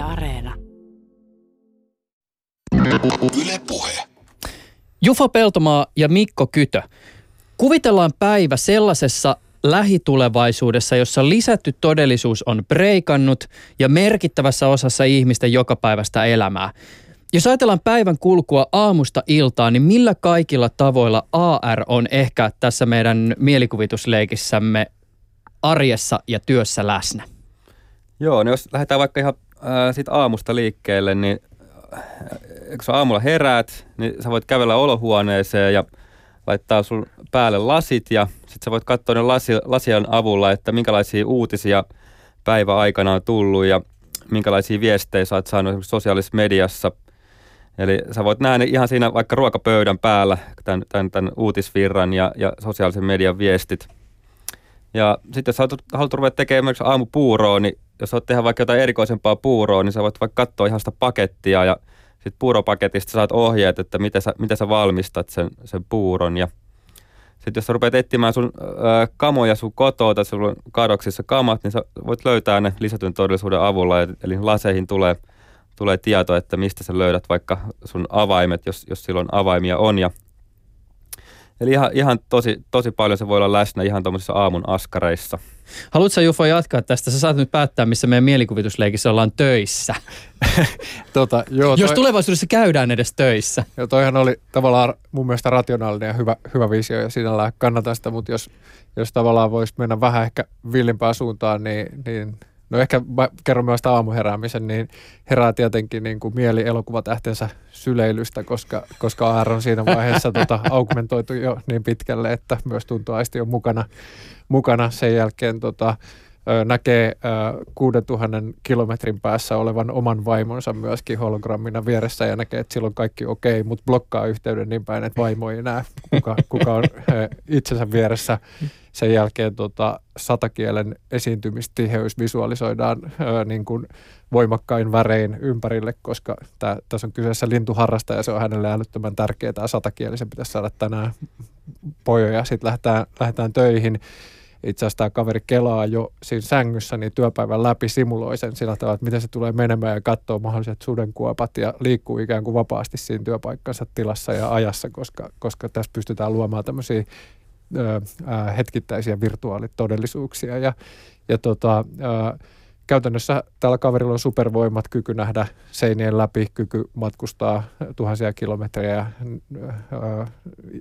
Yle Areena. Yle Puhe. Jufa Peltomaa ja Mikko Kytö. Kuvitellaan päivä sellaisessa lähitulevaisuudessa, jossa lisätty todellisuus on breikannut ja merkittävässä osassa ihmisten jokapäiväistä elämää. Jos ajatellaan päivän kulkua aamusta iltaan, niin millä kaikilla tavoilla AR on ehkä tässä meidän mielikuvitusleikissämme arjessa ja työssä läsnä? Joo, no jos lähdetään vaikka ihan siitä aamusta liikkeelle, niin kun sä aamulla heräät, niin sä voit kävellä olohuoneeseen ja laittaa sun päälle lasit ja sitten sä voit katsoa ne lasi, lasien avulla, että minkälaisia uutisia päivä aikana on tullut ja minkälaisia viestejä sä oot saanut sosiaalisessa mediassa. Eli sä voit nähdä ihan siinä vaikka ruokapöydän päällä tämän, tämän, tämän uutisvirran ja, ja sosiaalisen median viestit. Ja sitten jos sä haluat ruveta tekemään esimerkiksi aamupuuroa, niin jos oot tehdä vaikka jotain erikoisempaa puuroa, niin sä voit vaikka katsoa ihan sitä pakettia ja sitten puuropaketista saat ohjeet, että miten sä, miten sä valmistat sen, sen puuron. Ja sitten jos sä rupeat etsimään sun ö, kamoja sun kotoa tai sulla on kadoksissa kamat, niin sä voit löytää ne lisätyn todellisuuden avulla. Eli laseihin tulee, tulee tieto, että mistä sä löydät vaikka sun avaimet, jos, jos silloin avaimia on. Ja Eli ihan, ihan tosi, tosi paljon se voi olla läsnä ihan tuommoisissa aamun askareissa. Haluatko Jufo jatkaa tästä? Sä saat nyt päättää, missä meidän mielikuvitusleikissä ollaan töissä. tota, joo, toi, Jos tulevaisuudessa käydään edes töissä. Joo, toihan oli tavallaan mun mielestä rationaalinen ja hyvä, hyvä visio ja sinällään kannatan sitä, mutta jos, jos tavallaan voisi mennä vähän ehkä villimpään suuntaan, niin, niin No ehkä mä kerron myös aamuheräämisen, niin herää tietenkin niin kuin mieli elokuvatähtensä syleilystä, koska, koska AR on siinä vaiheessa tota, augmentoitu jo niin pitkälle, että myös tuntoaisti on mukana. mukana. Sen jälkeen tota, näkee 6000 kilometrin päässä olevan oman vaimonsa myöskin hologrammina vieressä ja näkee, että silloin kaikki okei, mutta blokkaa yhteyden niin päin, että vaimo ei näe, kuka, kuka on itsensä vieressä. Sen jälkeen tota, satakielen esiintymistiheys visualisoidaan ää, niin kuin voimakkain värein ympärille, koska tää, tässä on kyseessä lintuharrastaja ja se on hänelle älyttömän tärkeää. Tämä satakielisen pitäisi saada tänään pojoja. Sitten lähdetään, lähdetään töihin itse asiassa tämä kaveri kelaa jo siinä sängyssä, niin työpäivän läpi simuloi sen sillä tavalla, että miten se tulee menemään ja katsoo mahdolliset sudenkuopat ja liikkuu ikään kuin vapaasti siinä työpaikkansa tilassa ja ajassa, koska, koska tässä pystytään luomaan tämmöisiä ö, hetkittäisiä virtuaalitodellisuuksia ja, ja tota, ö, käytännössä tällä kaverilla on supervoimat, kyky nähdä seinien läpi, kyky matkustaa tuhansia kilometrejä,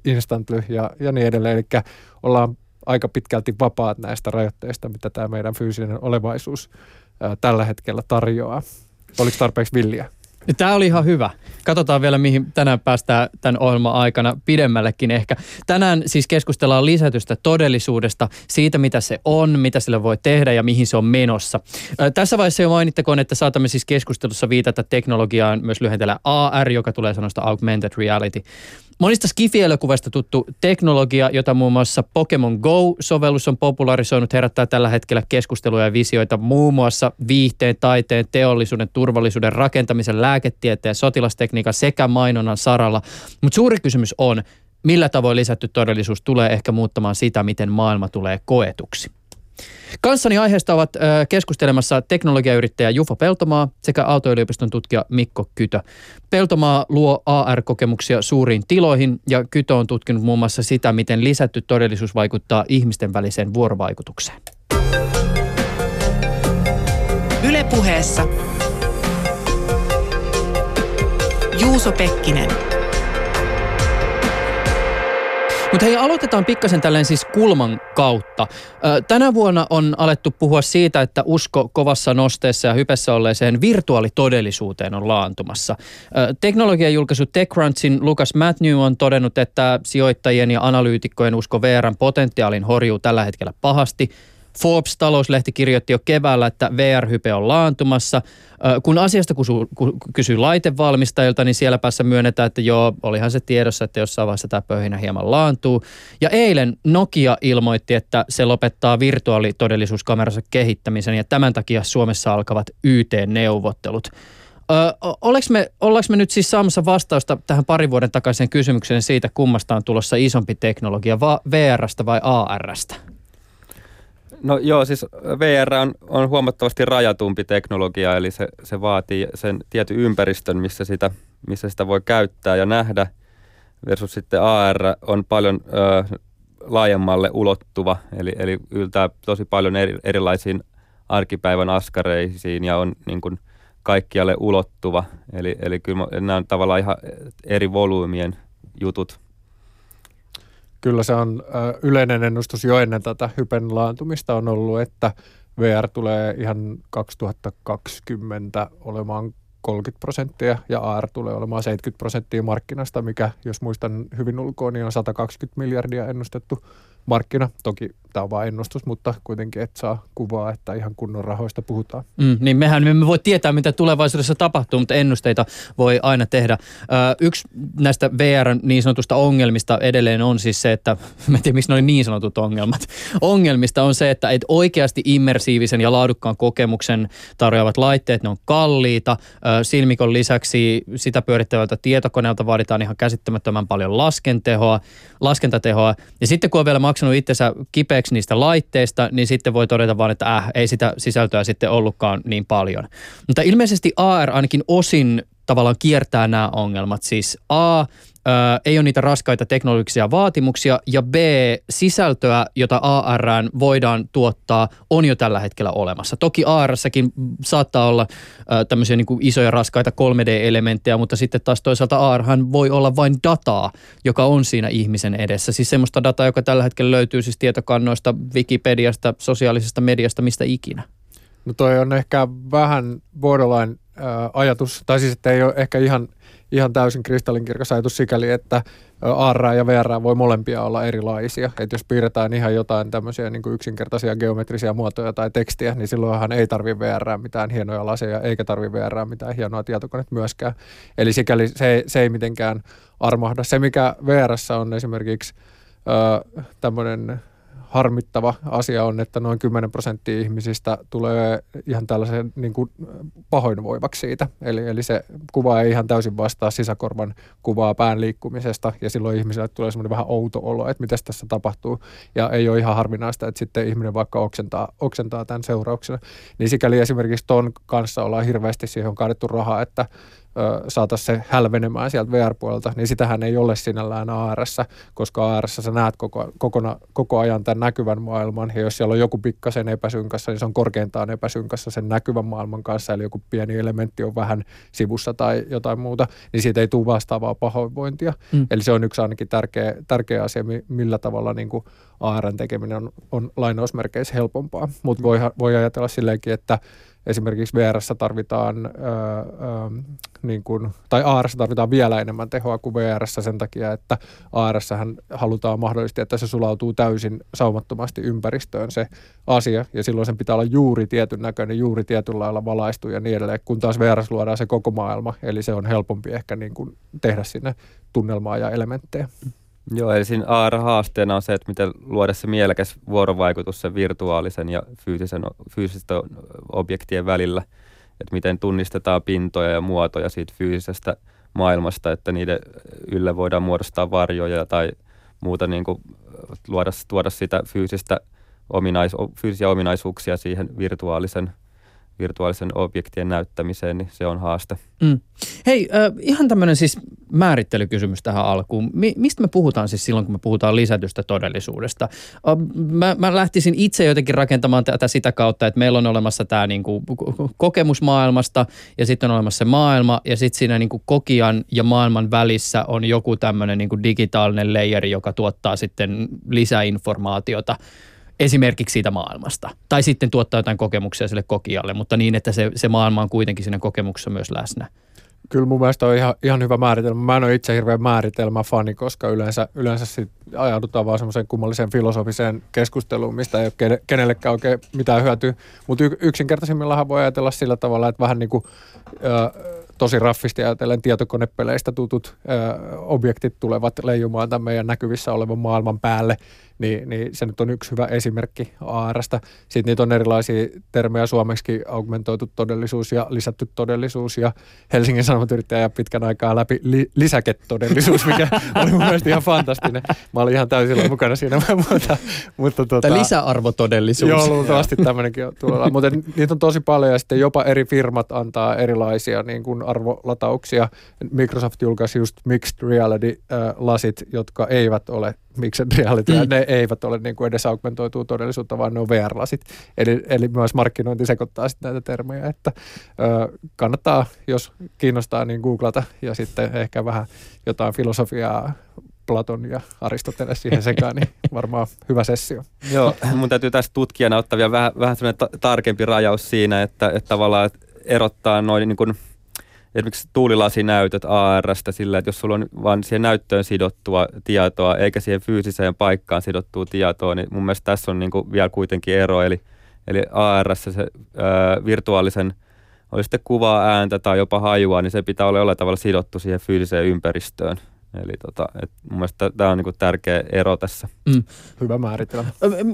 instantly ja, ja niin edelleen. Eli ollaan aika pitkälti vapaat näistä rajoitteista, mitä tämä meidän fyysinen olevaisuus ää, tällä hetkellä tarjoaa. Oliko tarpeeksi villiä? Tämä oli ihan hyvä. Katsotaan vielä, mihin tänään päästään tämän ohjelman aikana pidemmällekin ehkä. Tänään siis keskustellaan lisätystä todellisuudesta, siitä mitä se on, mitä sille voi tehdä ja mihin se on menossa. Tässä vaiheessa jo mainittakoon, että saatamme siis keskustelussa viitata teknologiaan myös lyhentellä AR, joka tulee sanosta Augmented Reality. Monista Skifi-elokuvista tuttu teknologia, jota muun muassa Pokemon Go-sovellus on popularisoinut, herättää tällä hetkellä keskustelua ja visioita muun muassa viihteen, taiteen, teollisuuden, turvallisuuden, rakentamisen, lääketieteen, sotilastekniikan sekä mainonnan saralla. Mutta suuri kysymys on, millä tavoin lisätty todellisuus tulee ehkä muuttamaan sitä, miten maailma tulee koetuksi. Kanssani aiheesta ovat keskustelemassa teknologiayrittäjä Jufa Peltomaa sekä Aalto-yliopiston tutkija Mikko Kytö. Peltomaa luo AR-kokemuksia suuriin tiloihin ja Kytö on tutkinut muun muassa sitä, miten lisätty todellisuus vaikuttaa ihmisten väliseen vuorovaikutukseen. Ylepuheessa Juuso Pekkinen. Mutta hei, aloitetaan pikkasen tälleen siis kulman kautta. Tänä vuonna on alettu puhua siitä, että usko kovassa nosteessa ja hypessä olleeseen virtuaalitodellisuuteen on laantumassa. Teknologian julkaisu TechCrunchin Lucas Matthew on todennut, että sijoittajien ja analyytikkojen usko VRn potentiaalin horjuu tällä hetkellä pahasti – Forbes-talouslehti kirjoitti jo keväällä, että VR-hype on laantumassa. Kun asiasta kysyy laitevalmistajilta, niin siellä päässä myönnetään, että joo, olihan se tiedossa, että jossain vaiheessa tämä pöhinä hieman laantuu. Ja eilen Nokia ilmoitti, että se lopettaa virtuaalitodellisuuskameransa kehittämisen ja tämän takia Suomessa alkavat YT-neuvottelut. Ollaanko me, ollaanko me nyt siis saamassa vastausta tähän pari vuoden takaiseen kysymykseen siitä, kummasta on tulossa isompi teknologia, VRstä vai ARstä? No joo, siis VR on, on huomattavasti rajatumpi teknologia, eli se, se vaatii sen tietyn ympäristön, missä sitä, missä sitä voi käyttää ja nähdä, versus sitten AR on paljon ö, laajemmalle ulottuva, eli, eli yltää tosi paljon eri, erilaisiin arkipäivän askareisiin ja on niin kuin kaikkialle ulottuva. Eli, eli kyllä nämä on tavallaan ihan eri volyymien jutut. Kyllä se on yleinen ennustus jo ennen tätä hypen laantumista on ollut, että VR tulee ihan 2020 olemaan 30 prosenttia ja AR tulee olemaan 70 prosenttia markkinasta, mikä jos muistan hyvin ulkoa, niin on 120 miljardia ennustettu markkina. Toki tämä on vain ennustus, mutta kuitenkin et saa kuvaa, että ihan kunnon rahoista puhutaan. Mm, niin mehän me voi tietää, mitä tulevaisuudessa tapahtuu, mutta ennusteita voi aina tehdä. Ö, yksi näistä VR niin sanotusta ongelmista edelleen on siis se, että, mä en tiedä miksi ne oli niin sanotut ongelmat. Ongelmista on se, että et oikeasti immersiivisen ja laadukkaan kokemuksen tarjoavat laitteet, ne on kalliita. Ö, Silmikon lisäksi sitä pyörittävältä tietokoneelta vaaditaan ihan käsittämättömän paljon laskentehoa, laskentatehoa. Ja sitten kun on vielä maksanut itsensä kipeäksi niistä laitteista, niin sitten voi todeta vaan, että äh, ei sitä sisältöä sitten ollutkaan niin paljon. Mutta ilmeisesti AR ainakin osin tavallaan kiertää nämä ongelmat. Siis A, ö, ei ole niitä raskaita teknologisia vaatimuksia ja B, sisältöä, jota AR voidaan tuottaa, on jo tällä hetkellä olemassa. Toki AR-säkin saattaa olla ö, tämmöisiä niin kuin isoja raskaita 3D-elementtejä, mutta sitten taas toisaalta AR voi olla vain dataa, joka on siinä ihmisen edessä. Siis semmoista dataa, joka tällä hetkellä löytyy siis tietokannoista, Wikipediasta, sosiaalisesta mediasta, mistä ikinä. No toi on ehkä vähän borderline ajatus, tai siis että ei ole ehkä ihan, ihan täysin kristallinkirkas ajatus sikäli, että AR ja VR voi molempia olla erilaisia. Että jos piirretään ihan jotain tämmöisiä niin kuin yksinkertaisia geometrisia muotoja tai tekstiä, niin silloinhan ei tarvi VR mitään hienoja laseja, eikä tarvi VR mitään hienoa tietokonetta myöskään. Eli sikäli se, se ei mitenkään armahda. Se, mikä VR on esimerkiksi tämmöinen harmittava asia on, että noin 10 prosenttia ihmisistä tulee ihan tällaisen niin kuin pahoinvoivaksi siitä. Eli, eli se kuva ei ihan täysin vastaa sisäkorvan kuvaa pään liikkumisesta ja silloin ihmisille tulee semmoinen vähän outo olo, että mitä tässä tapahtuu. Ja ei ole ihan harvinaista, että sitten ihminen vaikka oksentaa, oksentaa tämän seurauksena. Niin sikäli esimerkiksi ton kanssa ollaan hirveästi siihen on kaadettu rahaa, että saataisiin se hälvenemään sieltä VR-puolelta, niin sitähän ei ole sinällään ar koska ar sä näet koko, kokona, koko ajan tämän näkyvän maailman, ja jos siellä on joku pikkasen epäsynkassa, niin se on korkeintaan epäsynkassa sen näkyvän maailman kanssa, eli joku pieni elementti on vähän sivussa tai jotain muuta, niin siitä ei tule vastaavaa pahoinvointia. Mm. Eli se on yksi ainakin tärkeä, tärkeä asia, millä tavalla niin kuin ARn tekeminen on, on lainausmerkeissä helpompaa. Mutta voi, voi ajatella silleenkin, että esimerkiksi VR tarvitaan, ää, ää, niin kuin, tai AR tarvitaan vielä enemmän tehoa kuin VR sen takia, että AR halutaan mahdollisesti, että se sulautuu täysin saumattomasti ympäristöön se asia, ja silloin sen pitää olla juuri tietyn näköinen, juuri tietyllä lailla valaistu ja niin edelleen, kun taas VR luodaan se koko maailma, eli se on helpompi ehkä niin kuin tehdä sinne tunnelmaa ja elementtejä. Joo, eli siinä AR-haasteena on se, että miten luoda se mielekäs vuorovaikutus sen virtuaalisen ja fyysisen, fyysisten objektien välillä. Että miten tunnistetaan pintoja ja muotoja siitä fyysisestä maailmasta, että niiden yllä voidaan muodostaa varjoja tai muuta niin kuin luoda, tuoda sitä fyysistä ominais, fyysisiä ominaisuuksia siihen virtuaalisen virtuaalisen objektien näyttämiseen, niin se on haaste. Mm. Hei, äh, ihan tämmöinen siis määrittelykysymys tähän alkuun. Mi- mistä me puhutaan siis silloin, kun me puhutaan lisätystä todellisuudesta? Äh, mä, mä lähtisin itse jotenkin rakentamaan tätä sitä kautta, että meillä on olemassa tämä niinku kokemusmaailmasta ja sitten on olemassa se maailma ja sitten siinä niinku kokijan ja maailman välissä on joku tämmöinen niinku digitaalinen layeri, joka tuottaa sitten lisäinformaatiota esimerkiksi siitä maailmasta. Tai sitten tuottaa jotain kokemuksia sille kokijalle, mutta niin, että se, se maailma on kuitenkin siinä kokemuksessa myös läsnä. Kyllä mun mielestä on ihan, ihan hyvä määritelmä. Mä en ole itse hirveän määritelmäfani, koska yleensä, yleensä sit ajaudutaan vaan semmoiseen kummalliseen filosofiseen keskusteluun, mistä ei ole kenellekään oikein mitään hyötyä. Mutta yksinkertaisimmillahan voi ajatella sillä tavalla, että vähän niin kuin, ö, tosi raffisti ajatellen tietokonepeleistä tutut ö, objektit tulevat leijumaan tämän meidän näkyvissä olevan maailman päälle niin, niin se nyt on yksi hyvä esimerkki ARstä. Sitten niitä on erilaisia termejä suomeksi, augmentoitu todellisuus ja lisätty todellisuus ja Helsingin Sanomat yrittää pitkän aikaa läpi li- lisäketodellisuus, mikä oli mun mielestä ihan fantastinen. Mä olin ihan täysin mukana siinä, mutta, mutta tai lisäarvotodellisuus. Joo, luultavasti tämmöinenkin on tuolla. mutta niitä on tosi paljon ja sitten jopa eri firmat antaa erilaisia niin kuin arvolatauksia. Microsoft julkaisi just Mixed Reality-lasit, jotka eivät ole mixed reality, mm. ne eivät ole niin kuin edes augmentoitua todellisuutta, vaan ne on VR-lasit. Eli, eli myös markkinointi sekoittaa sitten näitä termejä, että ö, kannattaa, jos kiinnostaa, niin googlata ja sitten ehkä vähän jotain filosofiaa Platon ja Aristoteles siihen sekaan, niin varmaan hyvä sessio. Joo, mun täytyy tästä tutkijana ottaa vielä vähän, vähän ta- tarkempi rajaus siinä, että, että tavallaan erottaa noin niin kuin – esimerkiksi tuulilasinäytöt ARstä sillä, että jos sulla on vain siihen näyttöön sidottua tietoa, eikä siihen fyysiseen paikkaan sidottua tietoa, niin mun mielestä tässä on niin kuin vielä kuitenkin ero. Eli, eli ARssä se ää, virtuaalisen, oli sitten kuvaa, ääntä tai jopa hajua, niin se pitää olla jollain tavalla sidottu siihen fyysiseen ympäristöön. Eli tota, et mun mielestä tämä on niinku tärkeä ero tässä. Mm. Hyvä määritelmä.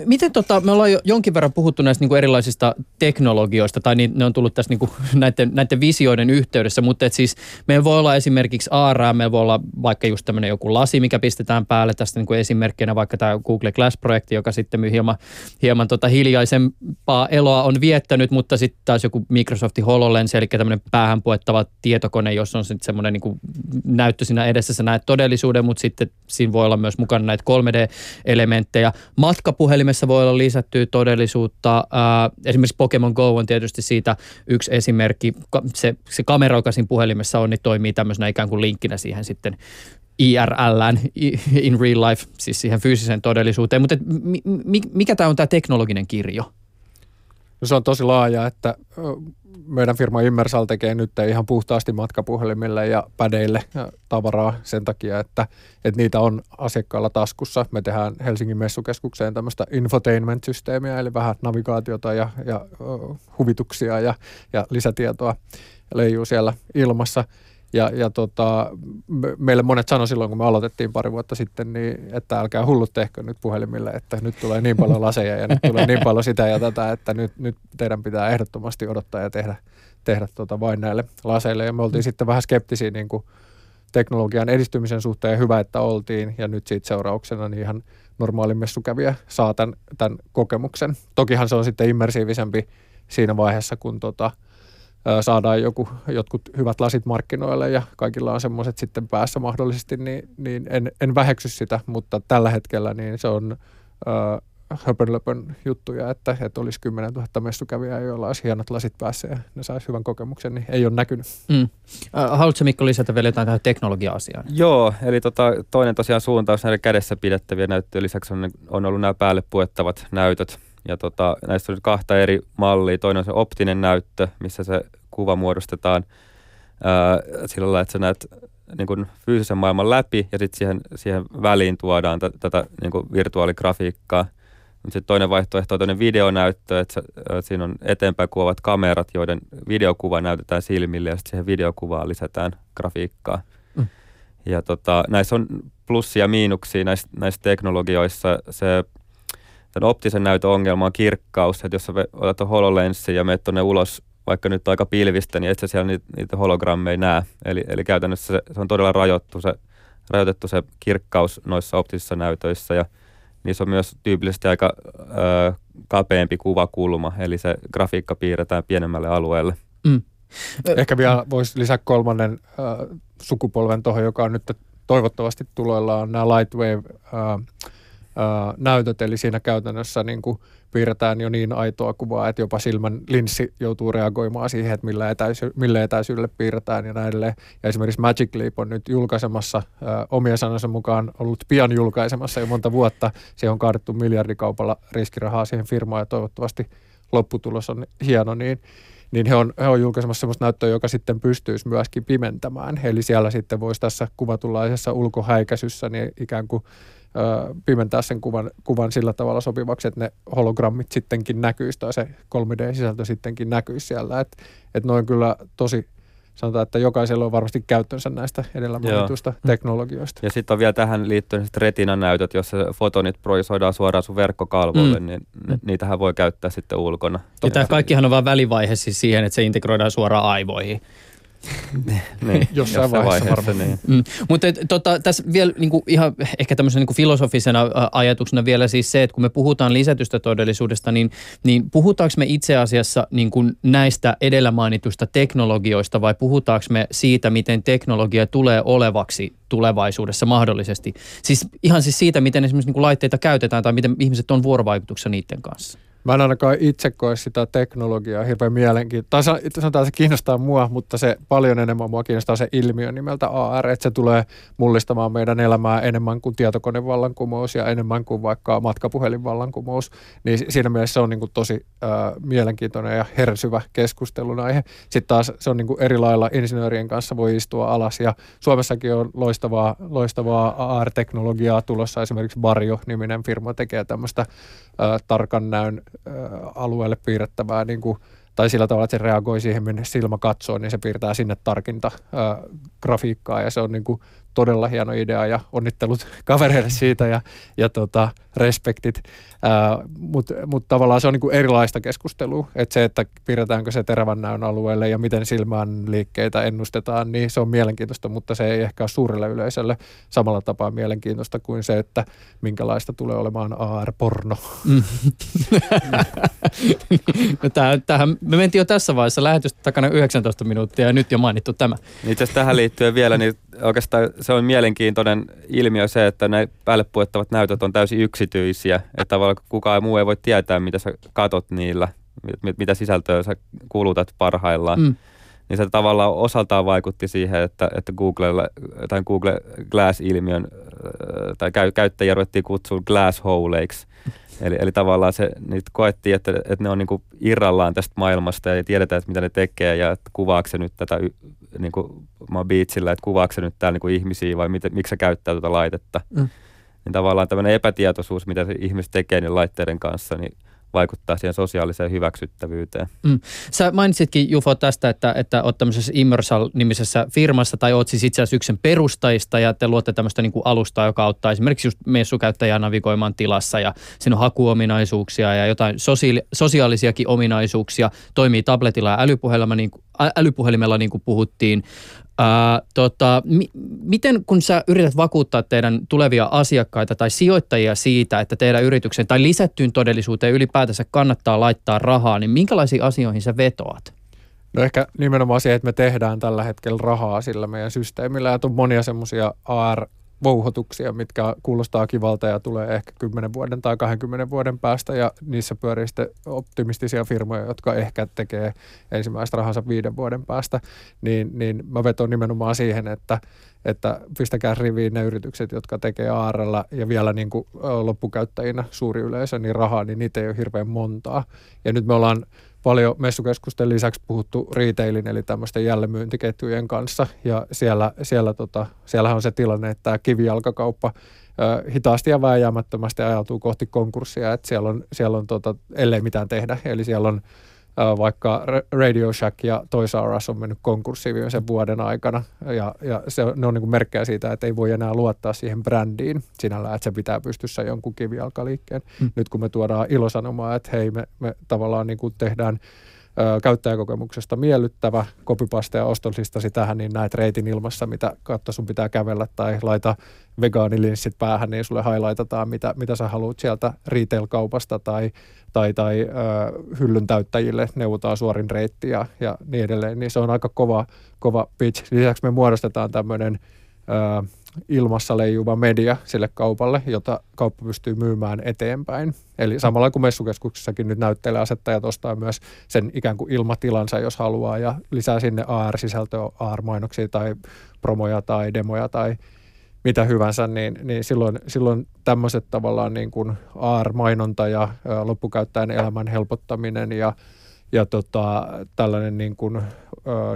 Miten tota, me ollaan jo jonkin verran puhuttu näistä niinku erilaisista teknologioista, tai niin, ne on tullut tässä niinku näiden, näiden visioiden yhteydessä, mutta et siis meillä voi olla esimerkiksi AR, meillä voi olla vaikka just tämmöinen joku lasi, mikä pistetään päälle tästä niinku esimerkkinä, vaikka tämä Google Glass-projekti, joka sitten hieman, hieman tota hiljaisempaa eloa on viettänyt, mutta sitten taas joku Microsoftin HoloLens, eli tämmöinen päähän puettava tietokone, jos on sitten semmoinen niinku näyttö siinä edessä, sä näet todellisuuden, mutta sitten siinä voi olla myös mukana näitä 3D-elementtejä. Matkapuhelimessa voi olla lisättyä todellisuutta. Äh, esimerkiksi Pokemon Go on tietysti siitä yksi esimerkki. Se, se kamera, joka siinä puhelimessa on, niin toimii tämmöisenä ikään kuin linkkinä siihen sitten IRL, in real life, siis siihen fyysiseen todellisuuteen. Mutta mikä tämä on tämä teknologinen kirjo? No se on tosi laaja, että meidän firma Immersal tekee nyt ihan puhtaasti matkapuhelimille ja pädeille tavaraa sen takia, että, että niitä on asiakkailla taskussa. Me tehdään Helsingin messukeskukseen tämmöistä infotainment-systeemiä, eli vähän navigaatiota ja, ja huvituksia ja, ja lisätietoa leijuu siellä ilmassa – ja, ja tota, meille monet sanoi silloin, kun me aloitettiin pari vuotta sitten, niin, että älkää hullut tehkö nyt puhelimille, että nyt tulee niin paljon laseja ja nyt tulee niin paljon sitä ja tätä, että nyt, nyt teidän pitää ehdottomasti odottaa ja tehdä, tehdä tota vain näille laseille. Ja me oltiin mm. sitten vähän skeptisiä niin kuin teknologian edistymisen suhteen hyvä, että oltiin ja nyt siitä seurauksena niin ihan normaali messukävijä saa tämän, tämän kokemuksen. Tokihan se on sitten immersiivisempi siinä vaiheessa, kun tota, saadaan joku, jotkut hyvät lasit markkinoille ja kaikilla on semmoiset sitten päässä mahdollisesti, niin, niin en, en väheksy sitä, mutta tällä hetkellä niin se on äh, höpönlöpön juttuja, että, että olisi 10 000 messukävijää, joilla olisi hienot lasit päässä ja ne saisi hyvän kokemuksen, niin ei ole näkynyt. Mm. Haluatko Mikko lisätä vielä jotain tähän teknologia-asiaan? Joo, eli tota, toinen tosiaan suuntaus näiden kädessä pidettävien näyttöjen lisäksi on, on ollut nämä päälle puettavat näytöt, ja tota, näistä on kahta eri mallia. Toinen on se optinen näyttö, missä se kuva muodostetaan ää, sillä lailla, että sä näet niin kuin fyysisen maailman läpi ja sitten siihen, siihen väliin tuodaan t- tätä niin kuin virtuaaligrafiikkaa. Sitten toinen vaihtoehto on toinen videonäyttö, että siinä on eteenpäin kuvat kamerat, joiden videokuva näytetään silmille ja sitten siihen videokuvaan lisätään grafiikkaa. Mm. Ja tota, näissä on plussia ja miinuksia näissä, näissä teknologioissa. Se tämän optisen näytön ongelma on kirkkaus, että jos sä otat HoloLenssin ja menet tuonne ulos, vaikka nyt aika pilvistä, niin et sä siellä niitä, niitä hologrammeja näe. Eli, eli käytännössä se, se on todella rajoittu se, rajoitettu se kirkkaus noissa optisissa näytöissä ja niissä on myös tyypillisesti aika ö, kapeampi kuvakulma, eli se grafiikka piirretään pienemmälle alueelle. Mm. Ehkä vielä voisi lisää kolmannen äh, sukupolven tuohon, joka on nyt toivottavasti tuloillaan on nämä Lightwave äh, näytöt, eli siinä käytännössä niin kuin piirretään jo niin aitoa kuvaa, että jopa silmän linssi joutuu reagoimaan siihen, että millä, etäisy, millä etäisyydelle piirretään ja näin edelleen. Ja esimerkiksi Magic Leap on nyt julkaisemassa, ää, omia sanansa mukaan ollut pian julkaisemassa jo monta vuotta. Se on kaadettu miljardikaupalla riskirahaa siihen firmaan ja toivottavasti lopputulos on hieno, niin niin he on, he on julkaisemassa sellaista näyttöä, joka sitten pystyisi myöskin pimentämään. Eli siellä sitten voisi tässä kuvatulaisessa ulkohäikäisyssä niin ikään kuin pimentää sen kuvan, kuvan sillä tavalla sopivaksi, että ne hologrammit sittenkin näkyisi tai se 3D-sisältö sittenkin näkyisi siellä. Että et noin kyllä tosi sanotaan, että jokaisella on varmasti käyttönsä näistä edellä mainituista Mm. teknologioista. Ja sitten on vielä tähän liittyen sitten retinanäytöt, jossa fotonit projisoidaan suoraan sun verkkokalvolle, Mm. niin ne, niitähän voi käyttää sitten ulkona. Ja tämä kaikkihan on vain välivaihe siis siihen, että se integroidaan suoraan aivoihin. Niin, Jossain vaiheessa varmaan. niin. Mm. Mutta tota, tässä vielä niinku, ihan ehkä tämmöisenä niinku filosofisena ä, ajatuksena vielä siis se, että kun me puhutaan lisätystä todellisuudesta, niin, niin puhutaanko me itse asiassa niinku näistä edellä mainituista teknologioista vai puhutaanko me siitä, miten teknologia tulee olevaksi tulevaisuudessa mahdollisesti? Siis ihan siis siitä, miten esimerkiksi niinku laitteita käytetään tai miten ihmiset on vuorovaikutuksessa niiden kanssa. Mä en ainakaan itse koe sitä teknologiaa hirveän mielenkiintoista. Tai sa- sanotaan, se kiinnostaa mua, mutta se paljon enemmän mua kiinnostaa se ilmiö nimeltä AR, että se tulee mullistamaan meidän elämää enemmän kuin tietokonevallankumous ja enemmän kuin vaikka matkapuhelinvallankumous. Niin si- siinä mielessä se on niin kuin tosi äh, mielenkiintoinen ja hersyvä keskustelun aihe. Sitten taas se on niin kuin eri lailla insinöörien kanssa voi istua alas ja Suomessakin on loistavaa, loistavaa AR-teknologiaa tulossa. Esimerkiksi Barjo-niminen firma tekee tämmöistä äh, tarkan näön äh, alueelle piirrettävää niin kuin, tai sillä tavalla, että se reagoi siihen, minne silmä katsoo, niin se piirtää sinne tarkinta äh, grafiikkaa ja se on niin kuin todella hieno idea ja onnittelut kavereille siitä ja, ja tota, respektit. Mutta mut tavallaan se on niinku erilaista keskustelua. Että se, että piirretäänkö se terävän näön alueelle ja miten silmän liikkeitä ennustetaan, niin se on mielenkiintoista, mutta se ei ehkä ole suurelle yleisölle samalla tapaa mielenkiintoista kuin se, että minkälaista tulee olemaan AR-porno. Mm. no tää, tämähän, me mentiin jo tässä vaiheessa lähetystä takana 19 minuuttia ja nyt jo mainittu tämä. Itse asiassa tähän liittyen vielä, niin oikeastaan se on mielenkiintoinen ilmiö se, että ne päälle puettavat näytöt on täysin yksityisiä. Että tavallaan kukaan muu ei voi tietää, mitä sä katot niillä, mit- mitä sisältöä sä kulutat parhaillaan. Mm. Niin se tavallaan osaltaan vaikutti siihen, että, että Googlella, tai Google Glass-ilmiön tai käy, käyttäjiä ruvettiin kutsua glassholeiksi. Eli, eli tavallaan se, niitä koettiin, että, että ne on niin irrallaan tästä maailmasta ja ei tiedetä, että mitä ne tekee ja että kuvaako se nyt tätä, niin kuin mä oon beachillä, että kuvaako se nyt täällä niin ihmisiä vai miten, miksi se käyttää tuota laitetta. Mm. Niin tavallaan tämmöinen epätietoisuus, mitä se ihmiset tekee niiden laitteiden kanssa, niin vaikuttaa siihen sosiaaliseen hyväksyttävyyteen. Sä mainitsitkin Jufo tästä, että, että oot tämmöisessä Immersal-nimisessä firmassa tai oot siis itse asiassa yksen perustajista ja te luotte tämmöistä niin kuin alustaa, joka auttaa esimerkiksi just messukäyttäjää navigoimaan tilassa ja siinä on hakuominaisuuksia ja jotain sosiaali- sosiaalisiakin ominaisuuksia, toimii tabletilla ja älypuhelimella niin kuin, älypuhelimella niin kuin puhuttiin. Ää, tota, mi- miten kun sä yrität vakuuttaa teidän tulevia asiakkaita tai sijoittajia siitä, että teidän yrityksen tai lisättyyn todellisuuteen ylipäätänsä kannattaa laittaa rahaa, niin minkälaisiin asioihin sä vetoat? No ehkä nimenomaan se, että me tehdään tällä hetkellä rahaa sillä meidän systeemillä ja on monia semmoisia AR vouhotuksia, mitkä kuulostaa kivalta ja tulee ehkä 10 vuoden tai 20 vuoden päästä ja niissä pyörii sitten optimistisia firmoja, jotka ehkä tekee ensimmäistä rahansa viiden vuoden päästä, niin, niin mä veton nimenomaan siihen, että, että pistäkää riviin ne yritykset, jotka tekee ARlla ja vielä niin kuin loppukäyttäjinä suuri yleisö, niin rahaa, niin niitä ei ole hirveän montaa. Ja nyt me ollaan paljon messukeskusten lisäksi puhuttu retailin eli tämmöisten jälleenmyyntiketjujen kanssa. Ja siellä, siellä tota, siellähän on se tilanne, että tämä kivijalkakauppa ö, hitaasti ja vääjäämättömästi ajautuu kohti konkurssia, että siellä on, siellä on tota, ellei mitään tehdä, eli siellä on vaikka Radio Shack ja Toys R Us on mennyt konkurssiin viimeisen vuoden aikana ja, ja se on, ne on niin kuin merkkejä siitä, että ei voi enää luottaa siihen brändiin sinällään, että se pitää pystyssä jonkun kivijalkaliikkeen. Mm. Nyt kun me tuodaan ilosanomaa, että hei me, me tavallaan niin kuin tehdään ö, käyttäjäkokemuksesta miellyttävä, kopipaste ja ostoslistasi tähän, niin näet reitin ilmassa, mitä kautta sun pitää kävellä, tai laita vegaanilinssit päähän, niin sulle highlightataan, mitä, mitä sä haluat sieltä retail-kaupasta tai, tai, tai ö, hyllyn täyttäjille neuvotaan suorin reitti ja, ja niin edelleen, niin se on aika kova, kova pitch. Lisäksi me muodostetaan tämmöinen ilmassa leijuva media sille kaupalle, jota kauppa pystyy myymään eteenpäin. Eli samalla kuin messukeskuksessakin nyt näyttelee asettajat ostaa myös sen ikään kuin ilmatilansa, jos haluaa, ja lisää sinne AR-sisältöä, AR-mainoksia tai promoja tai demoja tai mitä hyvänsä, niin, niin silloin, silloin tämmöiset tavallaan niin kuin AR-mainonta ja loppukäyttäjän elämän helpottaminen ja, ja tota, tällainen niin kuin, ö,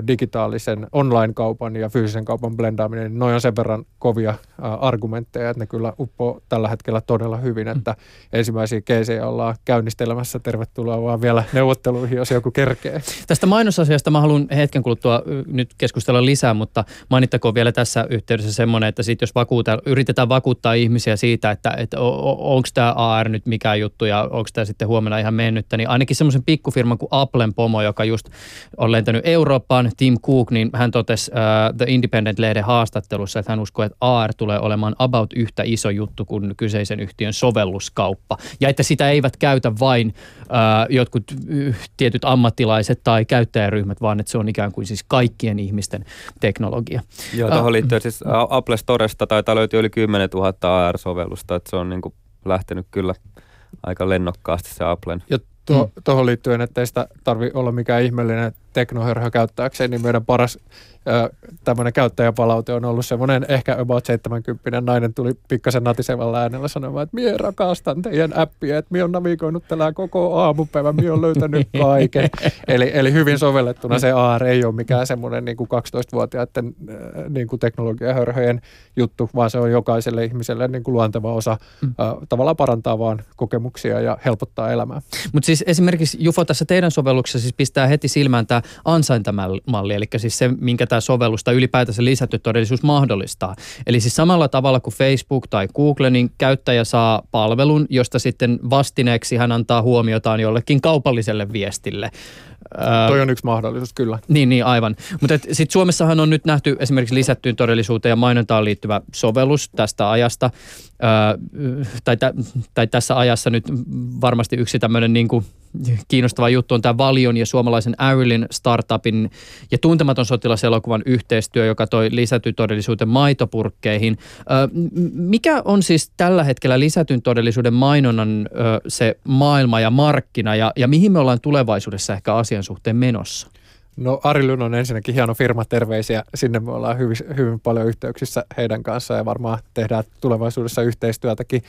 digitaalisen online-kaupan ja fyysisen kaupan blendaaminen, niin noin on sen verran kovia ö, argumentteja, että ne kyllä uppoo tällä hetkellä todella hyvin, mm. että ensimmäisiä keisejä ollaan käynnistelemässä. Tervetuloa vaan vielä neuvotteluihin, jos joku kerkee. Tästä mainosasiasta mä haluan hetken kuluttua nyt keskustella lisää, mutta mainittakoon vielä tässä yhteydessä semmoinen, että sit jos vakuuta, yritetään vakuuttaa ihmisiä siitä, että, että onko tämä AR nyt mikä juttu ja onko tämä sitten huomenna ihan mennyttä, niin ainakin semmoisen pikkufirman kuin Applen pomo, joka just on lentänyt Eurooppaan, Tim Cook, niin hän totesi uh, The Independent-lehden haastattelussa, että hän uskoo, että AR tulee olemaan about yhtä iso juttu kuin kyseisen yhtiön sovelluskauppa. Ja että sitä eivät käytä vain uh, jotkut uh, tietyt ammattilaiset tai käyttäjäryhmät, vaan että se on ikään kuin siis kaikkien ihmisten teknologia. Joo, tuohon liittyen siis Apple Storesta taitaa löytyä yli 10 000 AR-sovellusta, että se on niin kuin lähtenyt kyllä aika lennokkaasti se Applen. Ja tuohon mm. liittyen, että ei sitä tarvi olla mikään ihmeellinen teknohörhö käyttääkseen, niin meidän paras tämmöinen käyttäjäpalaute on ollut semmoinen ehkä about 70 nainen tuli pikkasen natisevalla äänellä sanomaan, että mie rakastan teidän appia, että mie on navigoinut tällä koko aamupäivän, mie on löytänyt kaiken. eli, eli hyvin sovellettuna se AR ei ole mikään semmoinen niin kuin 12-vuotiaiden niin kuin teknologiahörhöjen juttu, vaan se on jokaiselle ihmiselle niin kuin luonteva osa mm. äh, tavallaan parantaa vaan kokemuksia ja helpottaa elämää. Mutta siis esimerkiksi Jufo tässä teidän sovelluksessa siis pistää heti silmään tämä ansaintamalli, eli siis se, minkä tämä sovellus tai ylipäätänsä lisätty todellisuus mahdollistaa. Eli siis samalla tavalla kuin Facebook tai Google, niin käyttäjä saa palvelun, josta sitten vastineeksi hän antaa huomiotaan jollekin kaupalliselle viestille. Toi on yksi mahdollisuus, kyllä. Niin, niin aivan. Mutta sitten Suomessahan on nyt nähty esimerkiksi lisättyyn todellisuuteen ja mainontaan liittyvä sovellus tästä ajasta. Öö, tai, tai tässä ajassa nyt varmasti yksi tämmöinen niin kuin kiinnostava juttu on tämä Valion ja suomalaisen Arilin startupin ja tuntematon sotilaselokuvan yhteistyö, joka toi lisätyn todellisuuden maitopurkkeihin. Mikä on siis tällä hetkellä lisätyn todellisuuden mainonnan se maailma ja markkina ja, ja mihin me ollaan tulevaisuudessa ehkä asian suhteen menossa? No Arilyn on ensinnäkin hieno firma, terveisiä. Sinne me ollaan hyvin, hyvin paljon yhteyksissä heidän kanssaan ja varmaan tehdään tulevaisuudessa yhteistyötäkin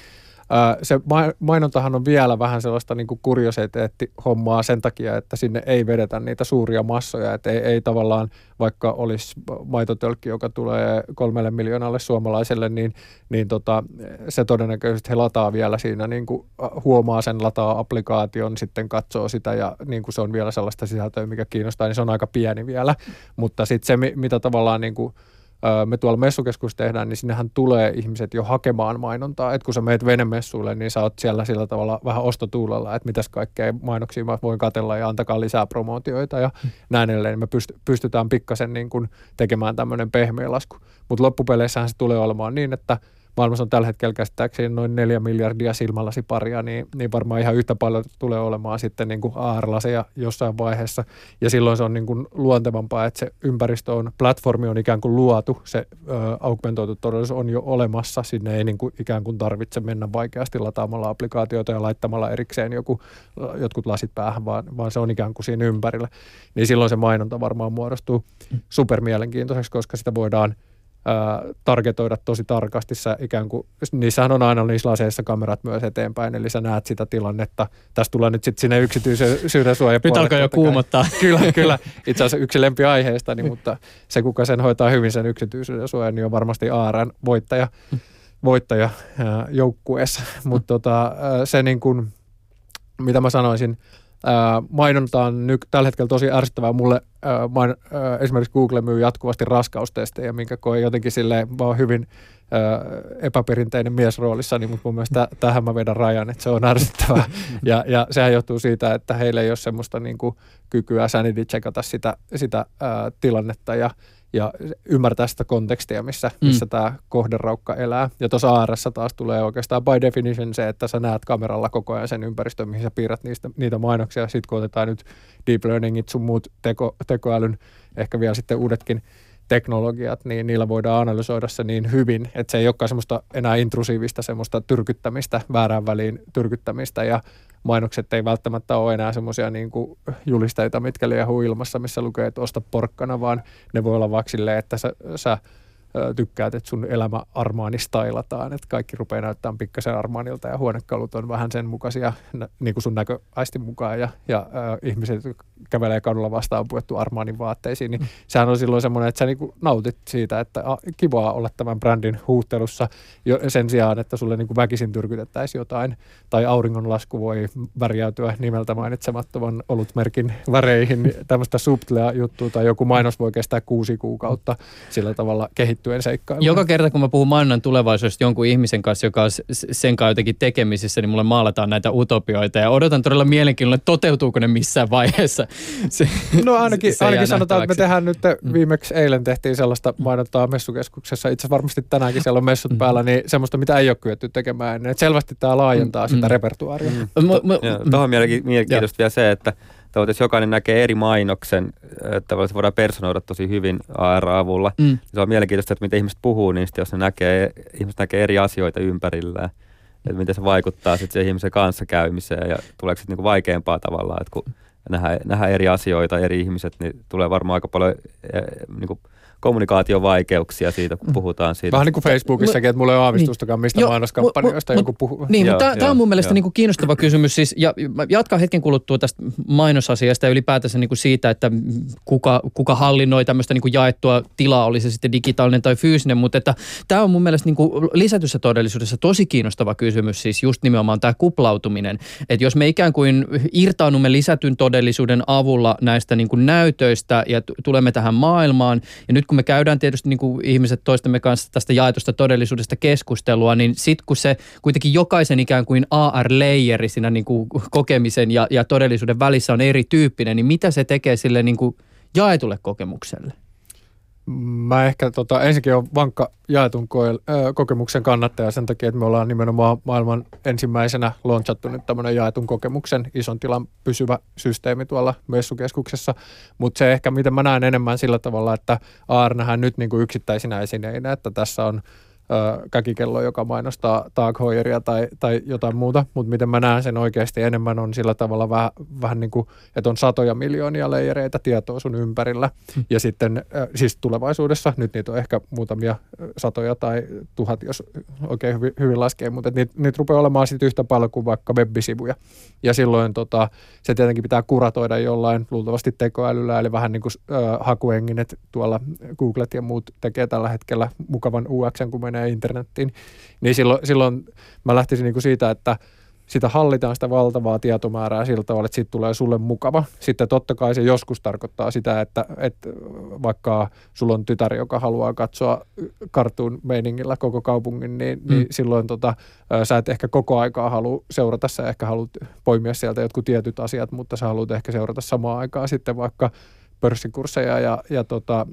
se mainontahan on vielä vähän sellaista niin kuriositeetti-hommaa sen takia, että sinne ei vedetä niitä suuria massoja, että ei, ei tavallaan vaikka olisi maitotölkki, joka tulee kolmelle miljoonalle suomalaiselle, niin, niin tota, se todennäköisesti he lataa vielä siinä, niin kuin huomaa sen lataa applikaation, sitten katsoo sitä ja niin kuin se on vielä sellaista sisältöä, mikä kiinnostaa, niin se on aika pieni vielä, mutta sitten se, mitä tavallaan niin kuin me tuolla messukeskus tehdään, niin sinnehän tulee ihmiset jo hakemaan mainontaa. Et kun sä meet venemessuille, niin sä oot siellä sillä tavalla vähän ostotuulella, että mitäs kaikkea mainoksia mä voin katella ja antakaa lisää promootioita ja hmm. näin edelleen. Me pystytään pikkasen niin kuin tekemään tämmöinen pehmeä lasku. Mutta loppupeleissähän se tulee olemaan niin, että – maailmassa on tällä hetkellä käsittääkseni noin neljä miljardia silmälasiparia, niin, niin varmaan ihan yhtä paljon tulee olemaan sitten niin kuin AR-laseja jossain vaiheessa. Ja silloin se on niin kuin luontevampaa, että se ympäristö on, platformi on ikään kuin luotu, se ö, augmentoitu todellisuus on jo olemassa, sinne ei niin kuin ikään kuin tarvitse mennä vaikeasti lataamalla applikaatioita ja laittamalla erikseen joku, jotkut lasit päähän, vaan, vaan se on ikään kuin siinä ympärillä. Niin silloin se mainonta varmaan muodostuu mm. supermielenkiintoiseksi, koska sitä voidaan – targetoida tosi tarkasti. Sä ikään kuin, niissähän on aina niissä laseissa kamerat myös eteenpäin, eli sä näet sitä tilannetta. Tässä tulee nyt sitten sinne yksityisyyden suojapuolelle. Nyt alkaa jo kuumottaa. Kyllä, kyllä. Itse asiassa yksi lempiaiheesta, niin, mutta se kuka sen hoitaa hyvin sen yksityisyyden suojan, niin on varmasti ARN voittaja, voittaja joukkueessa. Mutta tota, se niin kuin, mitä mä sanoisin, mainonta on nyt tällä hetkellä tosi ärsyttävää. Mulle ää, main, ää, esimerkiksi Google myy jatkuvasti raskaustestejä, minkä koen jotenkin silleen, mä oon hyvin ää, epäperinteinen miesroolissa, niin mutta mun mielestä tähän mä vedän rajan, että se on ärsyttävää. ja, ja sehän johtuu siitä, että heillä ei ole semmoista niin kuin, kykyä sanity checkata sitä, sitä ää, tilannetta ja ja ymmärtää sitä kontekstia, missä, mm. missä mm. tämä kohderaukka elää. Ja tuossa AR taas tulee oikeastaan by definition se, että sä näet kameralla koko ajan sen ympäristön, mihin sä piirrät niistä, niitä mainoksia. Sitten kun otetaan nyt deep learningit sun muut teko, tekoälyn, ehkä vielä sitten uudetkin teknologiat, niin niillä voidaan analysoida se niin hyvin, että se ei olekaan semmoista enää intrusiivista semmoista tyrkyttämistä, väärään väliin tyrkyttämistä ja mainokset ei välttämättä ole enää semmoisia niin julisteita, mitkä liehuu ilmassa, missä lukee, että osta porkkana, vaan ne voi olla vaikka silleen, että sä, sä tykkäät, että sun elämä Armaani stailataan, että kaikki rupeaa näyttämään pikkasen Armaanilta ja huonekalut on vähän sen mukaisia niin kuin sun näköaistin mukaan ja, ja ö, ihmiset, kävelee kadulla vastaan puettu Armaanin vaatteisiin, niin sehän on silloin semmoinen, että sä niin kuin nautit siitä, että a, kivaa olla tämän brändin huuhtelussa jo, sen sijaan, että sulle niin kuin väkisin tyrkytettäisiin jotain. Tai auringonlasku voi värjäytyä nimeltä mainitsemattoman olutmerkin väreihin, tämmöistä subtlea juttua tai joku mainos voi kestää kuusi kuukautta sillä tavalla kehittyen seikkailuun. Joka kerta, kun mä puhun mainonnan tulevaisuudesta jonkun ihmisen kanssa, joka on sen kanssa jotenkin tekemisissä, niin mulle maalataan näitä utopioita ja odotan todella mielenkiinnolla, että toteutuuko ne missään vaiheessa. Se, No ainakin, se ainakin sanotaan, että me tehdään nyt, viimeksi eilen tehtiin sellaista mainontaa messukeskuksessa, itse asiassa varmasti tänäänkin siellä on messut päällä, niin semmoista, mitä ei ole kyetty tekemään ennen. Et selvästi tämä laajentaa sitä Mm. repertuaaria. Mu- mu- Ja tuohon mielenki- mielenkiintoista vielä se, että tavallaan jokainen näkee eri mainoksen, että tavallaan se voidaan personoida tosi hyvin AR-avulla. Mm. Se on mielenkiintoista, että miten ihmiset puhuu niistä, jos ne näkee, ihmiset näkee eri asioita ympärillään. Että miten se vaikuttaa sitten siihen ihmisen kanssa käymiseen ja tuleeko sitten niinku vaikeampaa tavallaan, että kun nähdään, nähdään eri asioita, eri ihmiset, niin tulee varmaan aika paljon eh, niinku kommunikaation vaikeuksia siitä, kun puhutaan siitä. Vähän niin kuin Facebookissakin, että mulla ei ole aavistustakaan, mistä Joo, mainoskampanjoista joku puhuu. Niin, Joo, mutta tämä on mun mielestä joo. niinku kiinnostava kysymys. Siis, ja mä jatkan hetken kuluttua tästä mainosasiasta ja ylipäätänsä niinku siitä, että kuka, kuka hallinnoi tämmöistä niinku jaettua tilaa, oli se sitten digitaalinen tai fyysinen. Mutta että tämä on mun mielestä niinku lisätyssä todellisuudessa tosi kiinnostava kysymys, siis just nimenomaan tämä kuplautuminen. Että jos me ikään kuin irtaannumme lisätyn todellisuuden avulla näistä niinku näytöistä ja tulemme tähän maailmaan, ja nyt kun me käydään tietysti niinku ihmiset toistemme kanssa tästä jaetusta todellisuudesta keskustelua, niin sitten kun se kuitenkin jokaisen ikään kuin AR-leijeri siinä niinku kokemisen ja, ja todellisuuden välissä on erityyppinen, niin mitä se tekee sille niinku jaetulle kokemukselle? Mä ehkä tota, ensinnäkin on vankka jaetun ö, kokemuksen kannattaja sen takia, että me ollaan nimenomaan maailman ensimmäisenä launchattu nyt tämmöinen jaetun kokemuksen ison tilan pysyvä systeemi tuolla messukeskuksessa. Mutta se ehkä, miten mä näen enemmän sillä tavalla, että AR nähdään nyt niin kuin yksittäisinä esineinä, että tässä on ö, käkikello, joka mainostaa Tag Heueria tai, tai jotain muuta, mutta miten mä näen sen oikeasti enemmän on sillä tavalla vähän, vähän niin kuin, että on satoja miljoonia leijereitä tietoa sun ympärillä. Ja sitten ö, siis tulevaisuudessa, nyt niitä on ehkä muutamia satoja tai tuhat, jos oikein hyvin, hyvin laskee, mutta niitä, niitä rupeaa olemaan sitten yhtä paljon kuin vaikka web-sivuja ja silloin tota, se tietenkin pitää kuratoida jollain luultavasti tekoälyllä, eli vähän niin kuin ö, hakuenginet tuolla Googlet ja muut tekee tällä hetkellä mukavan UX, kun menee internettiin, niin silloin, silloin mä lähtisin niin kuin siitä, että sitä hallitaan sitä valtavaa tietomäärää sillä tavalla, että siitä tulee sulle mukava. Sitten totta kai se joskus tarkoittaa sitä, että, että vaikka sulla on tytär, joka haluaa katsoa kartuun meiningillä koko kaupungin, niin, mm. niin silloin tota, sä et ehkä koko aikaa halua seurata, sä ehkä haluat poimia sieltä jotkut tietyt asiat, mutta sä haluat ehkä seurata samaan aikaan sitten vaikka pörssikursseja ja, ja tota,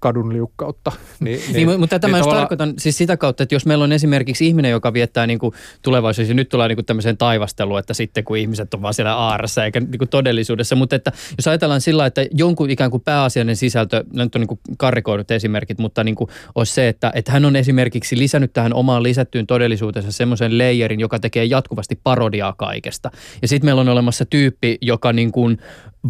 kadun liukkautta. Niin, Niin, niin mutta tätä mä just tavallaan- tarkoitan siis sitä kautta, että jos meillä on esimerkiksi ihminen, joka viettää niin kuin tulevaisuudessa, ja nyt tulee niin kuin tämmöiseen taivasteluun, että sitten kun ihmiset on vaan siellä aarassa eikä niin kuin todellisuudessa, mutta että jos ajatellaan sillä, että jonkun ikään kuin pääasiallinen sisältö, nämä nyt on niin kuin karrikoidut esimerkit, mutta niin kuin olisi se, että, että hän on esimerkiksi lisännyt tähän omaan lisättyyn todellisuutensa semmoisen layerin, joka tekee jatkuvasti parodiaa kaikesta. Ja sitten meillä on olemassa tyyppi, joka niin kuin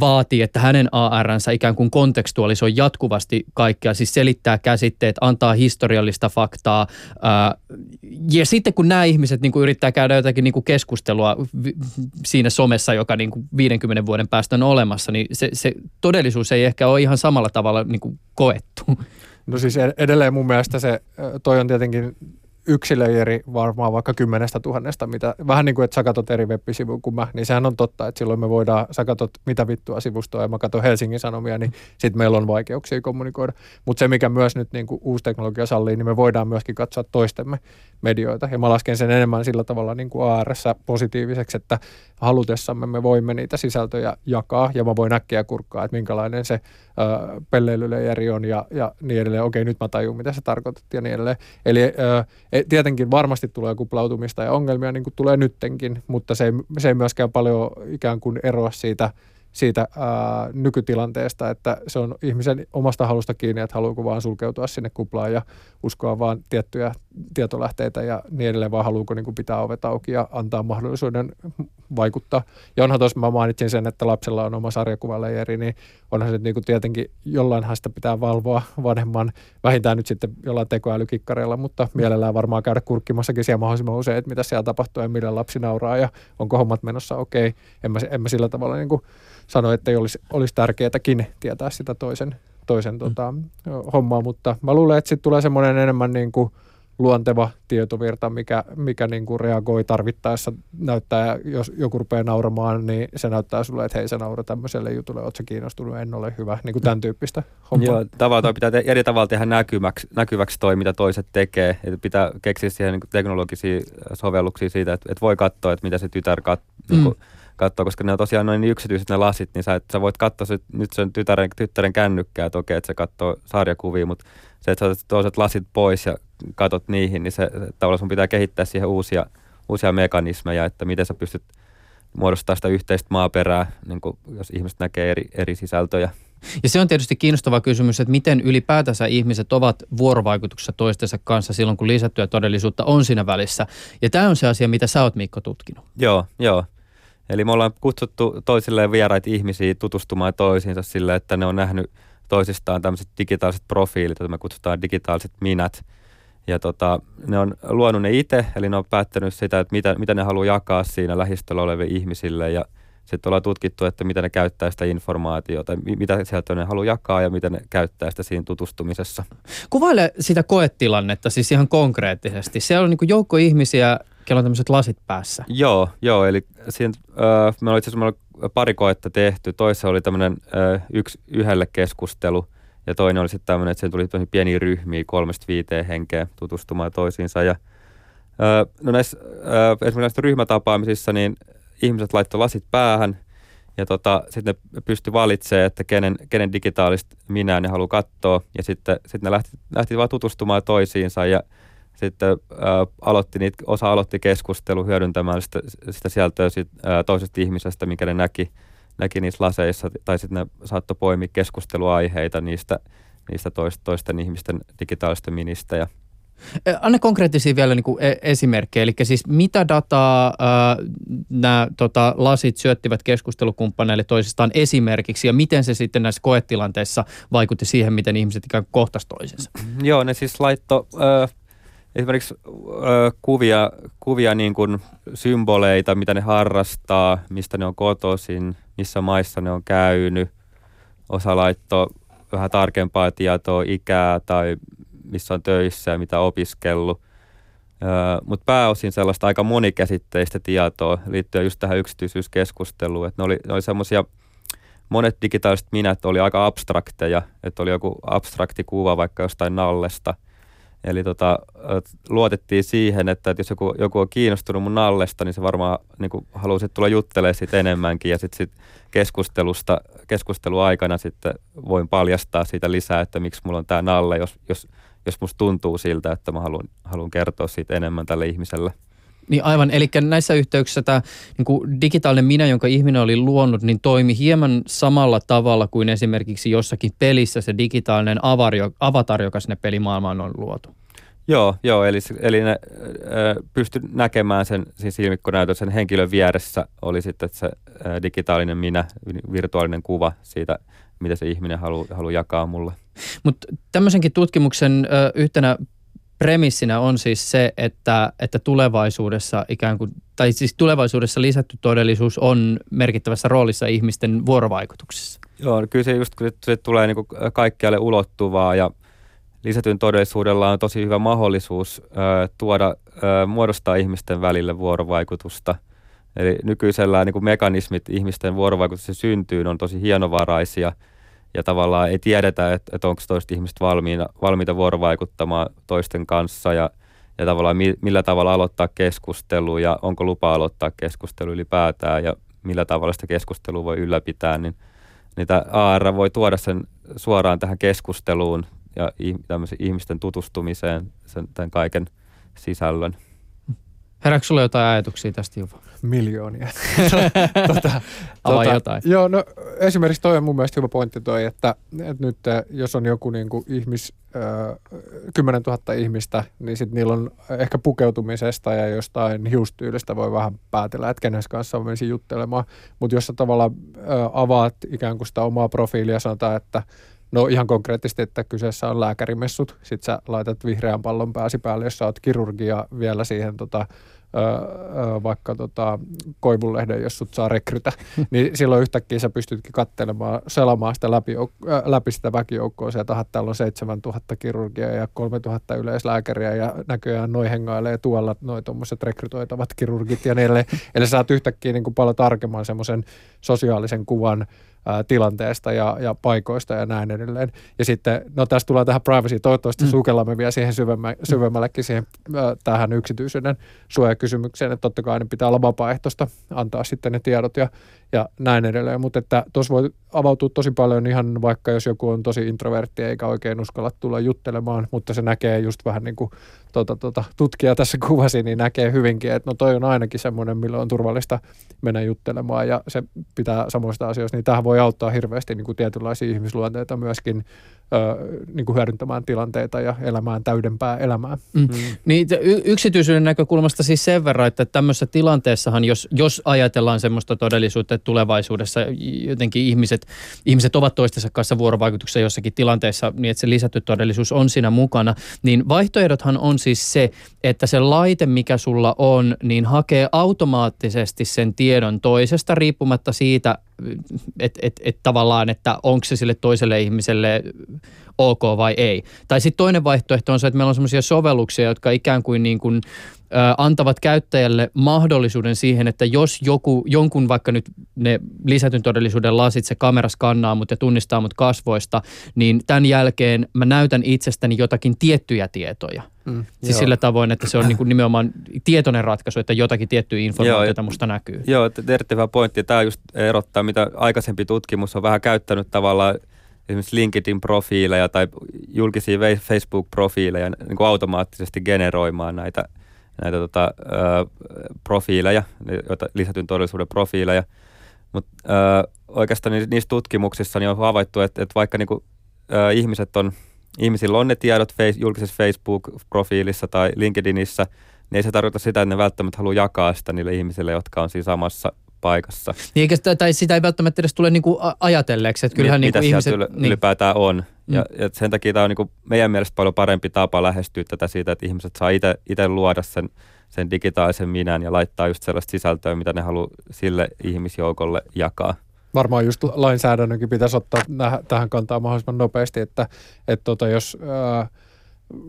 vaatii, että hänen ARnsä ikään kuin kontekstualisoi jatkuvasti kaikkea, siis selittää käsitteet, antaa historiallista faktaa. Ja sitten kun nämä ihmiset niin kuin yrittää käydä jotakin niin kuin keskustelua siinä somessa, joka niin kuin 50 vuoden päästä on olemassa, niin se, se todellisuus ei ehkä ole ihan samalla tavalla niin kuin koettu. No siis ed- edelleen mun mielestä se, toi on tietenkin yksi leijeri varmaan vaikka kymmenestä tuhannesta, mitä, vähän niin kuin, että sä katot eri web kuin mä, niin sehän on totta, että silloin me voidaan, sä katot mitä vittua sivustoa ja mä katon Helsingin Sanomia, niin sitten meillä on vaikeuksia kommunikoida. Mutta se, mikä myös nyt niin kuin uusi teknologia sallii, niin me voidaan myöskin katsoa toistemme medioita. Ja mä lasken sen enemmän sillä tavalla niin kuin ARssä positiiviseksi, että halutessamme me voimme niitä sisältöjä jakaa ja mä voin äkkiä kurkkaa, että minkälainen se ö, pelleilyleijeri on ja, ja niin edelleen. Okei, nyt mä tajun, mitä se tarkoitat ja niin edelleen. Eli ö, e- tietenkin varmasti tulee kuplautumista ja ongelmia, niin kuin tulee nyttenkin, mutta se ei, se ei myöskään paljon ikään kuin eroa siitä siitä ää, nykytilanteesta, että se on ihmisen omasta halusta kiinni, että haluuko vaan sulkeutua sinne kuplaan ja uskoa vaan tiettyjä tietolähteitä ja niin edelleen, vaan haluuko niin kuin pitää ovet auki ja antaa mahdollisuuden vaikuttaa. Ja onhan tuossa, mä mainitsin sen, että lapsella on oma sarjakuvaleijeri, niin onhan se niin kuin tietenkin jollainhan sitä pitää valvoa vanhemman, vähintään nyt sitten jollain tekoälykikkareilla, mutta mielellään varmaan käydä kurkkimassakin siellä mahdollisimman usein, että mitä siellä tapahtuu ja millä lapsi nauraa ja onko hommat menossa okei. Okay. En, mä, en mä sillä tavalla niin kuin sano, että ei olisi, olisi tärkeääkin tietää sitä toisen, toisen mm. tota, hommaa, mutta mä luulen, että sitten tulee semmoinen enemmän niin kuin luonteva tietovirta, mikä, mikä niin kuin reagoi tarvittaessa, näyttää, jos joku rupeaa nauramaan, niin se näyttää sulle, että hei sä naura tämmöiselle jutulle, ootko kiinnostunut, en ole hyvä, niin kuin tämän tyyppistä hommaa. Joo, tavallaan pitää te- eri tavalla tehdä näkyväksi, näkyväksi toi, mitä toiset tekee, että pitää keksiä siihen niin teknologisia sovelluksia siitä, että, että voi katsoa, että mitä se tytär kat- mm. niin kuin, katsoa, koska ne on tosiaan noin niin yksityiset ne lasit, niin sä, et, sä voit katsoa sit, nyt sen tytären, tyttären kännykkää, että okei, että se katsoo sarjakuvia, mutta se, että sä otat toiset lasit pois ja katot niihin, niin se, se tavallaan sun pitää kehittää siihen uusia, uusia mekanismeja, että miten sä pystyt muodostaa sitä yhteistä maaperää, niin kuin jos ihmiset näkee eri, eri sisältöjä. Ja se on tietysti kiinnostava kysymys, että miten ylipäätänsä ihmiset ovat vuorovaikutuksessa toistensa kanssa silloin, kun lisättyä todellisuutta on siinä välissä. Ja tämä on se asia, mitä sä oot Mikko tutkinut. Joo, joo. Eli me ollaan kutsuttu toisilleen vieraita ihmisiä tutustumaan toisiinsa sille, että ne on nähnyt toisistaan tämmöiset digitaaliset profiilit, joita me kutsutaan digitaaliset minät. Ja tota, ne on luonut ne itse, eli ne on päättänyt sitä, että mitä, mitä ne haluaa jakaa siinä lähistöllä oleville ihmisille. Ja sitten ollaan tutkittu, että mitä ne käyttää sitä informaatiota, mitä sieltä ne haluaa jakaa ja mitä ne käyttää sitä siinä tutustumisessa. Kuvaile sitä koetilannetta siis ihan konkreettisesti. Siellä on niin joukko ihmisiä, kello on tämmöiset lasit päässä. Joo, joo eli siinä, äh, me oli itse asiassa pari koetta tehty. Toisessa oli tämmöinen äh, yksi yhdelle keskustelu ja toinen oli sitten tämmöinen, että siihen tuli pieniä ryhmiä kolmesta viiteen henkeä tutustumaan toisiinsa. Ja, äh, no näissä, äh, esimerkiksi näissä ryhmätapaamisissa niin ihmiset laittoi lasit päähän ja tota, sitten ne pysty valitsemaan, että kenen, kenen digitaalista minä ne haluaa katsoa ja sitten sit ne lähti, lähti vaan tutustumaan toisiinsa ja sitten äh, aloitti niitä, osa aloitti keskustelu hyödyntämään sitä, sitä sieltä sit, äh, toisesta ihmisestä, mikä ne näki, näki niissä laseissa, tai sitten ne saattoi poimia keskusteluaiheita niistä, niistä toist, toisten ihmisten digitaalista ministä. Ja Anna konkreettisia vielä niin kuin e- esimerkkejä, eli siis mitä dataa äh, nämä tota, lasit syöttivät keskustelukumppaneille toisistaan esimerkiksi, ja miten se sitten näissä koetilanteissa vaikutti siihen, miten ihmiset ikään kuin kohtasivat toisensa? Joo, ne siis laittoi... Äh, esimerkiksi ö, kuvia, kuvia niin kuin symboleita, mitä ne harrastaa, mistä ne on kotoisin, missä maissa ne on käynyt. Osa laittoi vähän tarkempaa tietoa, ikää tai missä on töissä ja mitä opiskellut. Mutta pääosin sellaista aika monikäsitteistä tietoa liittyen just tähän yksityisyyskeskusteluun. Et ne oli, oli semmoisia, monet digitaaliset minät oli aika abstrakteja, että oli joku abstrakti kuva vaikka jostain nallesta – Eli tota, luotettiin siihen, että, että jos joku, joku on kiinnostunut mun nallesta, niin se varmaan niin haluaa tulla juttelemaan siitä enemmänkin. Ja sitten sit keskustelusta, keskusteluaikana sitten voin paljastaa siitä lisää, että miksi mulla on tämä nalle, jos, jos, jos musta tuntuu siltä, että mä haluan, haluan kertoa siitä enemmän tälle ihmiselle. Niin aivan, eli näissä yhteyksissä tämä niin kuin digitaalinen minä, jonka ihminen oli luonut, niin toimi hieman samalla tavalla kuin esimerkiksi jossakin pelissä se digitaalinen avatar, joka sinne pelimaailmaan on luotu. Joo, joo eli, eli ne pysty näkemään sen siis ilmikkonäytön sen henkilön vieressä oli sitten se digitaalinen minä, virtuaalinen kuva siitä, mitä se ihminen haluaa halu jakaa mulle. Mutta tämmöisenkin tutkimuksen ö, yhtenä premissinä on siis se, että, että tulevaisuudessa ikään kuin, tai siis tulevaisuudessa lisätty todellisuus on merkittävässä roolissa ihmisten vuorovaikutuksessa. Joo, kyllä se just kun se tulee niin kaikkialle ulottuvaa ja lisätyn todellisuudella on tosi hyvä mahdollisuus ö, tuoda, ö, muodostaa ihmisten välille vuorovaikutusta. Eli nykyisellään niin kuin mekanismit ihmisten vuorovaikutuksen syntyyn on tosi hienovaraisia – ja tavallaan ei tiedetä, että, että onko toiset ihmiset valmiina, valmiita vuorovaikuttamaan toisten kanssa ja, ja tavallaan mi, millä tavalla aloittaa keskustelu ja onko lupa aloittaa keskustelu ylipäätään ja millä tavalla sitä keskustelua voi ylläpitää, niin niitä AR voi tuoda sen suoraan tähän keskusteluun ja ihmisten tutustumiseen sen, tämän kaiken sisällön. Herääkö sulle jotain ajatuksia tästä Juva? Miljoonia. tota, Avaa jotain. Joo, no esimerkiksi toi on mun mielestä hyvä pointti toi, että, että nyt eh, jos on joku niin kuin ihmis, äh, 10 000 ihmistä, niin sitten niillä on ehkä pukeutumisesta ja jostain hiustyylistä voi vähän päätellä, että kenes kanssa on menisi juttelemaan. Mutta jos sä tavallaan äh, avaat ikään kuin sitä omaa profiilia, sanotaan, että No ihan konkreettisesti, että kyseessä on lääkärimessut. Sitten sä laitat vihreän pallon pääsi päälle, jos sä oot kirurgia vielä siihen tota, vaikka tota, koivunlehden, jos sut saa rekrytä, niin silloin yhtäkkiä sä pystytkin katselemaan, selamaan sitä läpi, äh, läpi sitä väkijoukkoa. Sieltä että täällä on 7000 kirurgia ja 3000 yleislääkäriä ja näköjään noi hengailee tuolla noi tuommoiset rekrytoitavat kirurgit ja niin Eli sä saat yhtäkkiä niin kuin paljon tarkemman semmoisen sosiaalisen kuvan ää, tilanteesta ja, ja paikoista ja näin edelleen. Ja sitten, no tässä tulee tähän privacy, toivottavasti mm. sukellamme vielä siihen syvemmä, syvemmällekin siihen ää, tähän yksityisyyden suojakysymykseen, että totta kai ne pitää olla vapaaehtoista antaa sitten ne tiedot ja, ja näin edelleen, mutta että tuossa voi avautua tosi paljon ihan vaikka jos joku on tosi introvertti eikä oikein uskalla tulla juttelemaan, mutta se näkee just vähän niin kuin tuota, tuota, tutkija tässä kuvasi, niin näkee hyvinkin, että no toi on ainakin semmoinen, millä on turvallista mennä juttelemaan ja se pitää samoista asioista, niin tähän voi auttaa hirveästi niin kuin tietynlaisia ihmisluonteita myöskin ö, niin kuin hyödyntämään tilanteita ja elämään täydempää elämää. Mm. Mm. Niin, y- yksityisyyden näkökulmasta siis sen verran, että tämmöisessä tilanteessahan, jos, jos ajatellaan semmoista todellisuutta, että tulevaisuudessa jotenkin ihmiset, ihmiset ovat toistensa kanssa vuorovaikutuksessa jossakin tilanteessa, niin että se lisätty todellisuus on siinä mukana, niin vaihtoehdothan on siis se, että se laite, mikä sulla on, niin hakee automaattisesti sen tiedon toisesta riippumatta siitä, että et, et tavallaan, että onko se sille toiselle ihmiselle ok vai ei. Tai sitten toinen vaihtoehto on se, että meillä on sellaisia sovelluksia, jotka ikään kuin, niin kuin antavat käyttäjälle mahdollisuuden siihen, että jos joku, jonkun vaikka nyt ne lisätyn todellisuuden lasit, se kamera skannaa mut ja tunnistaa mut kasvoista, niin tämän jälkeen mä näytän itsestäni jotakin tiettyjä tietoja. Mm, siis joo. sillä tavoin, että se on niin kuin nimenomaan tietoinen ratkaisu, että jotakin tiettyä informaatiota joo, musta näkyy. Joo, erittäin pointti. Tämä just erottaa, mitä aikaisempi tutkimus on vähän käyttänyt tavallaan esimerkiksi LinkedIn-profiileja tai julkisia Facebook-profiileja niin kuin automaattisesti generoimaan näitä, näitä tota, ö, profiileja, joita lisätyn todellisuuden profiileja. Mutta oikeastaan niissä tutkimuksissa niin on havaittu, että, että vaikka niin kuin, ö, ihmiset on, ihmisillä on ne tiedot face, julkisessa Facebook-profiilissa tai LinkedInissä, niin ei se tarkoita sitä, että ne välttämättä haluaa jakaa sitä niille ihmisille, jotka on siinä samassa paikassa. Niin eikä sitä, tai sitä ei välttämättä edes tule niinku ajatelleeksi, että kyllähän niin, niinku ihmiset... Mitä niin. ylipäätään on. Mm. Ja, ja sen takia tämä on niinku meidän mielestä paljon parempi tapa lähestyä tätä siitä, että ihmiset saa itse luoda sen, sen digitaalisen minän ja laittaa just sellaista sisältöä, mitä ne haluaa sille ihmisjoukolle jakaa varmaan just lainsäädännönkin pitäisi ottaa tähän kantaa mahdollisimman nopeasti, että, että tota, jos ää,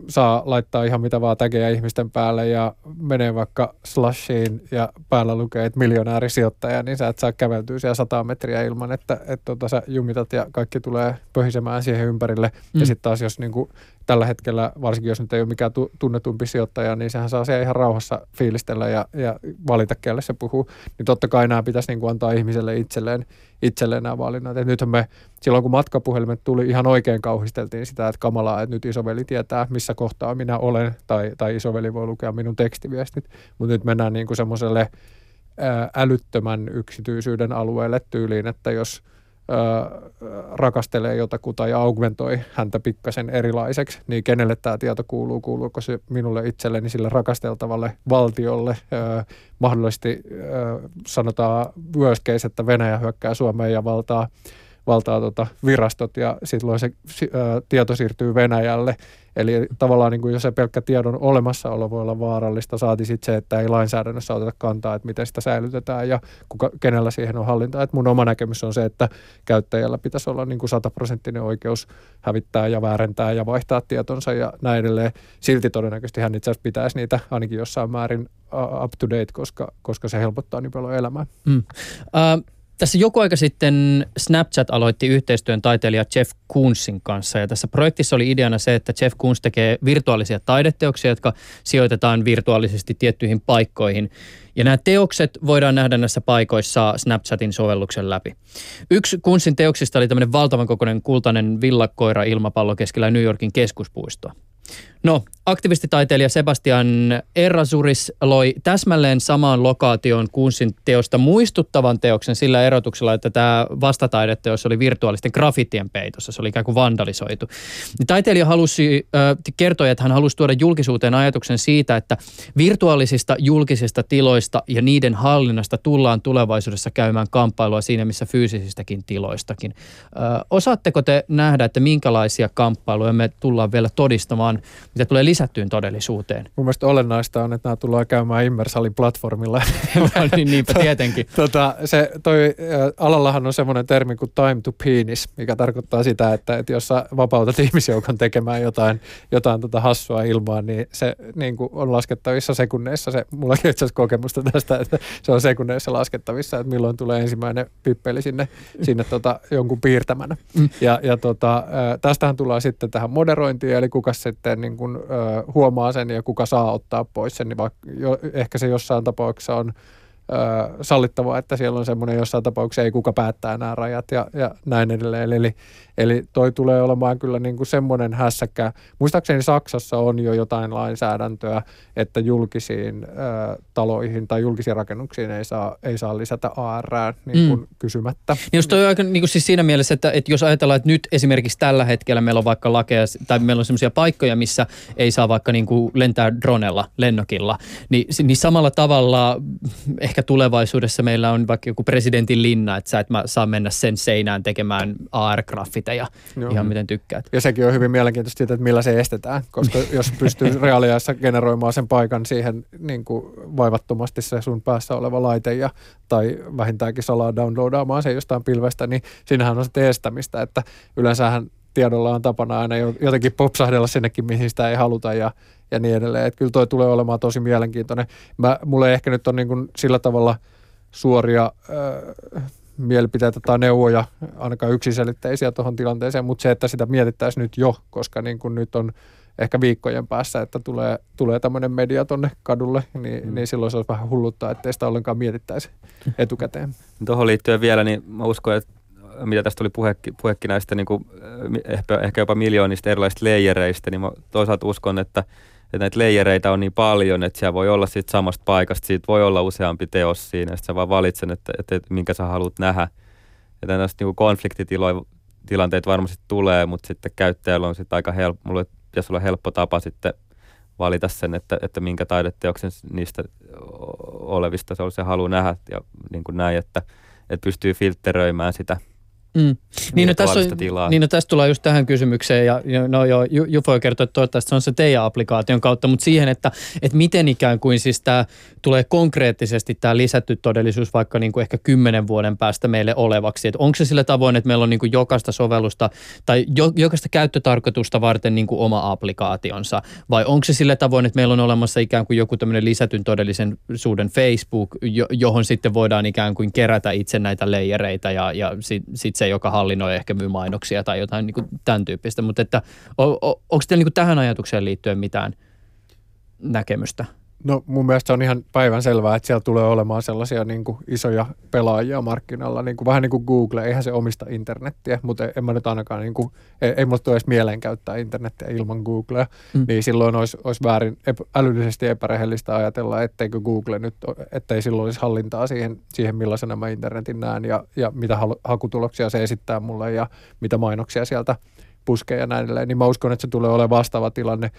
saa laittaa ihan mitä vaan tägejä ihmisten päälle ja menee vaikka slashiin ja päällä lukee, että miljonäärisijoittaja, niin sä et saa käveltyä siellä sata metriä ilman, että, että tota, sä jumitat ja kaikki tulee pöhisemään siihen ympärille. Mm. Ja sitten taas jos niin kuin, tällä hetkellä, varsinkin jos nyt ei ole mikään tunnetumpi sijoittaja, niin sehän saa siellä ihan rauhassa fiilistellä ja, ja valita, kelle se puhuu. Niin totta kai nämä pitäisi niin kuin antaa ihmiselle itselleen, itselleen nämä valinnat. Et nythän me silloin, kun matkapuhelimet tuli, ihan oikein kauhisteltiin sitä, että kamalaa, että nyt isoveli tietää, missä kohtaa minä olen, tai, tai isoveli voi lukea minun tekstiviestit. Mutta nyt mennään niin kuin semmoiselle älyttömän yksityisyyden alueelle tyyliin, että jos – rakastelee jotakuta ja augmentoi häntä pikkasen erilaiseksi, niin kenelle tämä tieto kuuluu, kuuluuko se minulle itselleni sille rakasteltavalle valtiolle, mahdollisesti sanotaan worst case, että Venäjä hyökkää Suomeen ja valtaa valtaa tota virastot ja silloin se ä, tieto siirtyy Venäjälle. Eli tavallaan niin kuin jos se pelkkä tiedon olemassaolo voi olla vaarallista, saati sitten se, että ei lainsäädännössä oteta kantaa, että miten sitä säilytetään ja kuka, kenellä siihen on hallinta. Et mun oma näkemys on se, että käyttäjällä pitäisi olla niin kuin sataprosenttinen oikeus hävittää ja väärentää ja vaihtaa tietonsa ja näin edelleen. Silti todennäköisesti hän itse asiassa pitäisi niitä ainakin jossain määrin up to date, koska, koska se helpottaa niin paljon elämää. Mm. Uh, tässä joku aika sitten Snapchat aloitti yhteistyön taiteilija Jeff Koonsin kanssa ja tässä projektissa oli ideana se, että Jeff Koons tekee virtuaalisia taideteoksia, jotka sijoitetaan virtuaalisesti tiettyihin paikkoihin. Ja nämä teokset voidaan nähdä näissä paikoissa Snapchatin sovelluksen läpi. Yksi Koonsin teoksista oli tämmöinen valtavan kokoinen kultainen villakoira ilmapallo keskellä New Yorkin keskuspuistoa. No, aktivistitaiteilija Sebastian Errasuris loi täsmälleen samaan lokaation Kunsin teosta muistuttavan teoksen sillä erotuksella, että tämä vastataideteos oli virtuaalisten graffitien peitossa. Se oli ikään kuin vandalisoitu. Taiteilija halusi äh, kertoa, että hän halusi tuoda julkisuuteen ajatuksen siitä, että virtuaalisista julkisista tiloista ja niiden hallinnasta tullaan tulevaisuudessa käymään kamppailua siinä, missä fyysisistäkin tiloistakin. Äh, osaatteko te nähdä, että minkälaisia kamppailuja me tullaan vielä todistamaan, mitä tulee lisättyyn todellisuuteen? Mun mielestä olennaista on, että nämä tullaan käymään Immersalin platformilla. no, niin, niinpä tietenkin. tota, se, toi, alallahan on semmoinen termi kuin time to penis, mikä tarkoittaa sitä, että, että jos sä vapautat ihmisjoukon tekemään jotain, jotain tota hassua ilmaan, niin se niin kuin on laskettavissa sekunneissa. Se, mulla on itse asiassa kokemusta tästä, että se on sekunneissa laskettavissa, että milloin tulee ensimmäinen pippeli sinne, sinne tota, jonkun piirtämänä. Mm. Ja, ja tota, tästähän tullaan sitten tähän moderointiin, eli kuka sitten niin kuin, huomaa sen ja kuka saa ottaa pois sen, niin vaikka jo, ehkä se jossain tapauksessa on sallittavaa, että siellä on semmoinen jossain tapauksessa ei kuka päättää nämä rajat ja, ja näin edelleen. Eli, eli toi tulee olemaan kyllä niin kuin semmoinen hässäkkä. Muistaakseni Saksassa on jo jotain lainsäädäntöä, että julkisiin ö, taloihin tai julkisiin rakennuksiin ei saa, ei saa lisätä AR niin kuin mm. kysymättä. Niin just toi aika niin kuin siis siinä mielessä, että, että jos ajatellaan, että nyt esimerkiksi tällä hetkellä meillä on vaikka lakeja tai meillä on semmoisia paikkoja, missä ei saa vaikka niin kuin lentää dronella, lennokilla, niin, niin samalla tavalla ehkä tulevaisuudessa meillä on vaikka joku presidentin linna, että sä et mä saa mennä sen seinään tekemään AR-graffiteja Joo. ihan miten tykkäät. Ja sekin on hyvin mielenkiintoista, että millä se estetään, koska jos pystyy reaaliajassa generoimaan sen paikan siihen niin kuin vaivattomasti se sun päässä oleva laite ja, tai vähintäänkin salaa downloadaamaan se jostain pilvestä, niin siinähän on sitten estämistä, että yleensähän tiedolla on tapana aina jotenkin popsahdella sinnekin, mihin sitä ei haluta ja, ja niin edelleen. Että kyllä toi tulee olemaan tosi mielenkiintoinen. Mä, mulle ehkä nyt on niin kuin sillä tavalla suoria äh, mielipiteitä tai neuvoja, ainakaan yksiselitteisiä tuohon tilanteeseen, mutta se, että sitä mietittäisiin nyt jo, koska niin kuin nyt on ehkä viikkojen päässä, että tulee, tulee tämmöinen media tonne kadulle, niin, mm. niin silloin se olisi vähän hulluttaa, ettei sitä ollenkaan mietittäisi etukäteen. Tuohon liittyen vielä, niin mä uskon, että mitä tästä tuli puhekin, puhekin näistä niin kuin, ehkä, ehkä jopa miljoonista erilaisista leijereistä, niin mä toisaalta uskon, että, että näitä leijereitä on niin paljon, että siellä voi olla siitä samasta paikasta, siitä voi olla useampi teos siinä, sitten sä vaan valitsen, että, että, että minkä sä haluat nähdä. Ja tällaista niin konfliktitilanteet varmasti tulee, mutta sitten käyttäjällä on sitten aika helppo, mulle pitäisi olla helppo tapa sitten valita sen, että, että minkä taideteoksen niistä olevista se, on, se haluaa nähdä ja niin kuin näin, että, että pystyy filtteröimään sitä – Mm. Niin, no tässä, on, tilaa. niin no tässä tullaan just tähän kysymykseen ja, no joo, Jufo jo kertoi, että toivottavasti se on se teidän applikaation kautta, mutta siihen, että, että miten ikään kuin siis tämä tulee konkreettisesti tämä lisätty todellisuus vaikka niin kuin ehkä kymmenen vuoden päästä meille olevaksi, että onko se sillä tavoin, että meillä on niin kuin jokaista sovellusta tai jo, jokaista käyttötarkoitusta varten niin kuin oma applikaationsa vai onko se sillä tavoin, että meillä on olemassa ikään kuin joku tämmöinen lisätyn todellisuuden Facebook, johon sitten voidaan ikään kuin kerätä itse näitä leijereitä ja, ja sitten sit se se, joka hallinnoi ehkä myy mainoksia tai jotain niin kuin tämän tyyppistä. Mutta että, on, on, onko teillä niin kuin tähän ajatukseen liittyen mitään näkemystä? No mun mielestä on ihan päivän selvää, että siellä tulee olemaan sellaisia niin kuin isoja pelaajia markkinalla, niin kuin, vähän niin kuin Google, eihän se omista internettiä, mutta en mä nyt ainakaan, niin kuin, ei, ei mulla tule edes mieleen käyttää internettiä ilman Googlea, mm. niin silloin olisi, olisi väärin epä, älyllisesti epärehellistä ajatella, etteikö Google nyt, ettei silloin olisi hallintaa siihen, siihen millaisena mä internetin näen ja, ja mitä hakutuloksia se esittää mulle ja mitä mainoksia sieltä puskee ja näin edelleen, niin mä uskon, että se tulee olemaan vastaava tilanne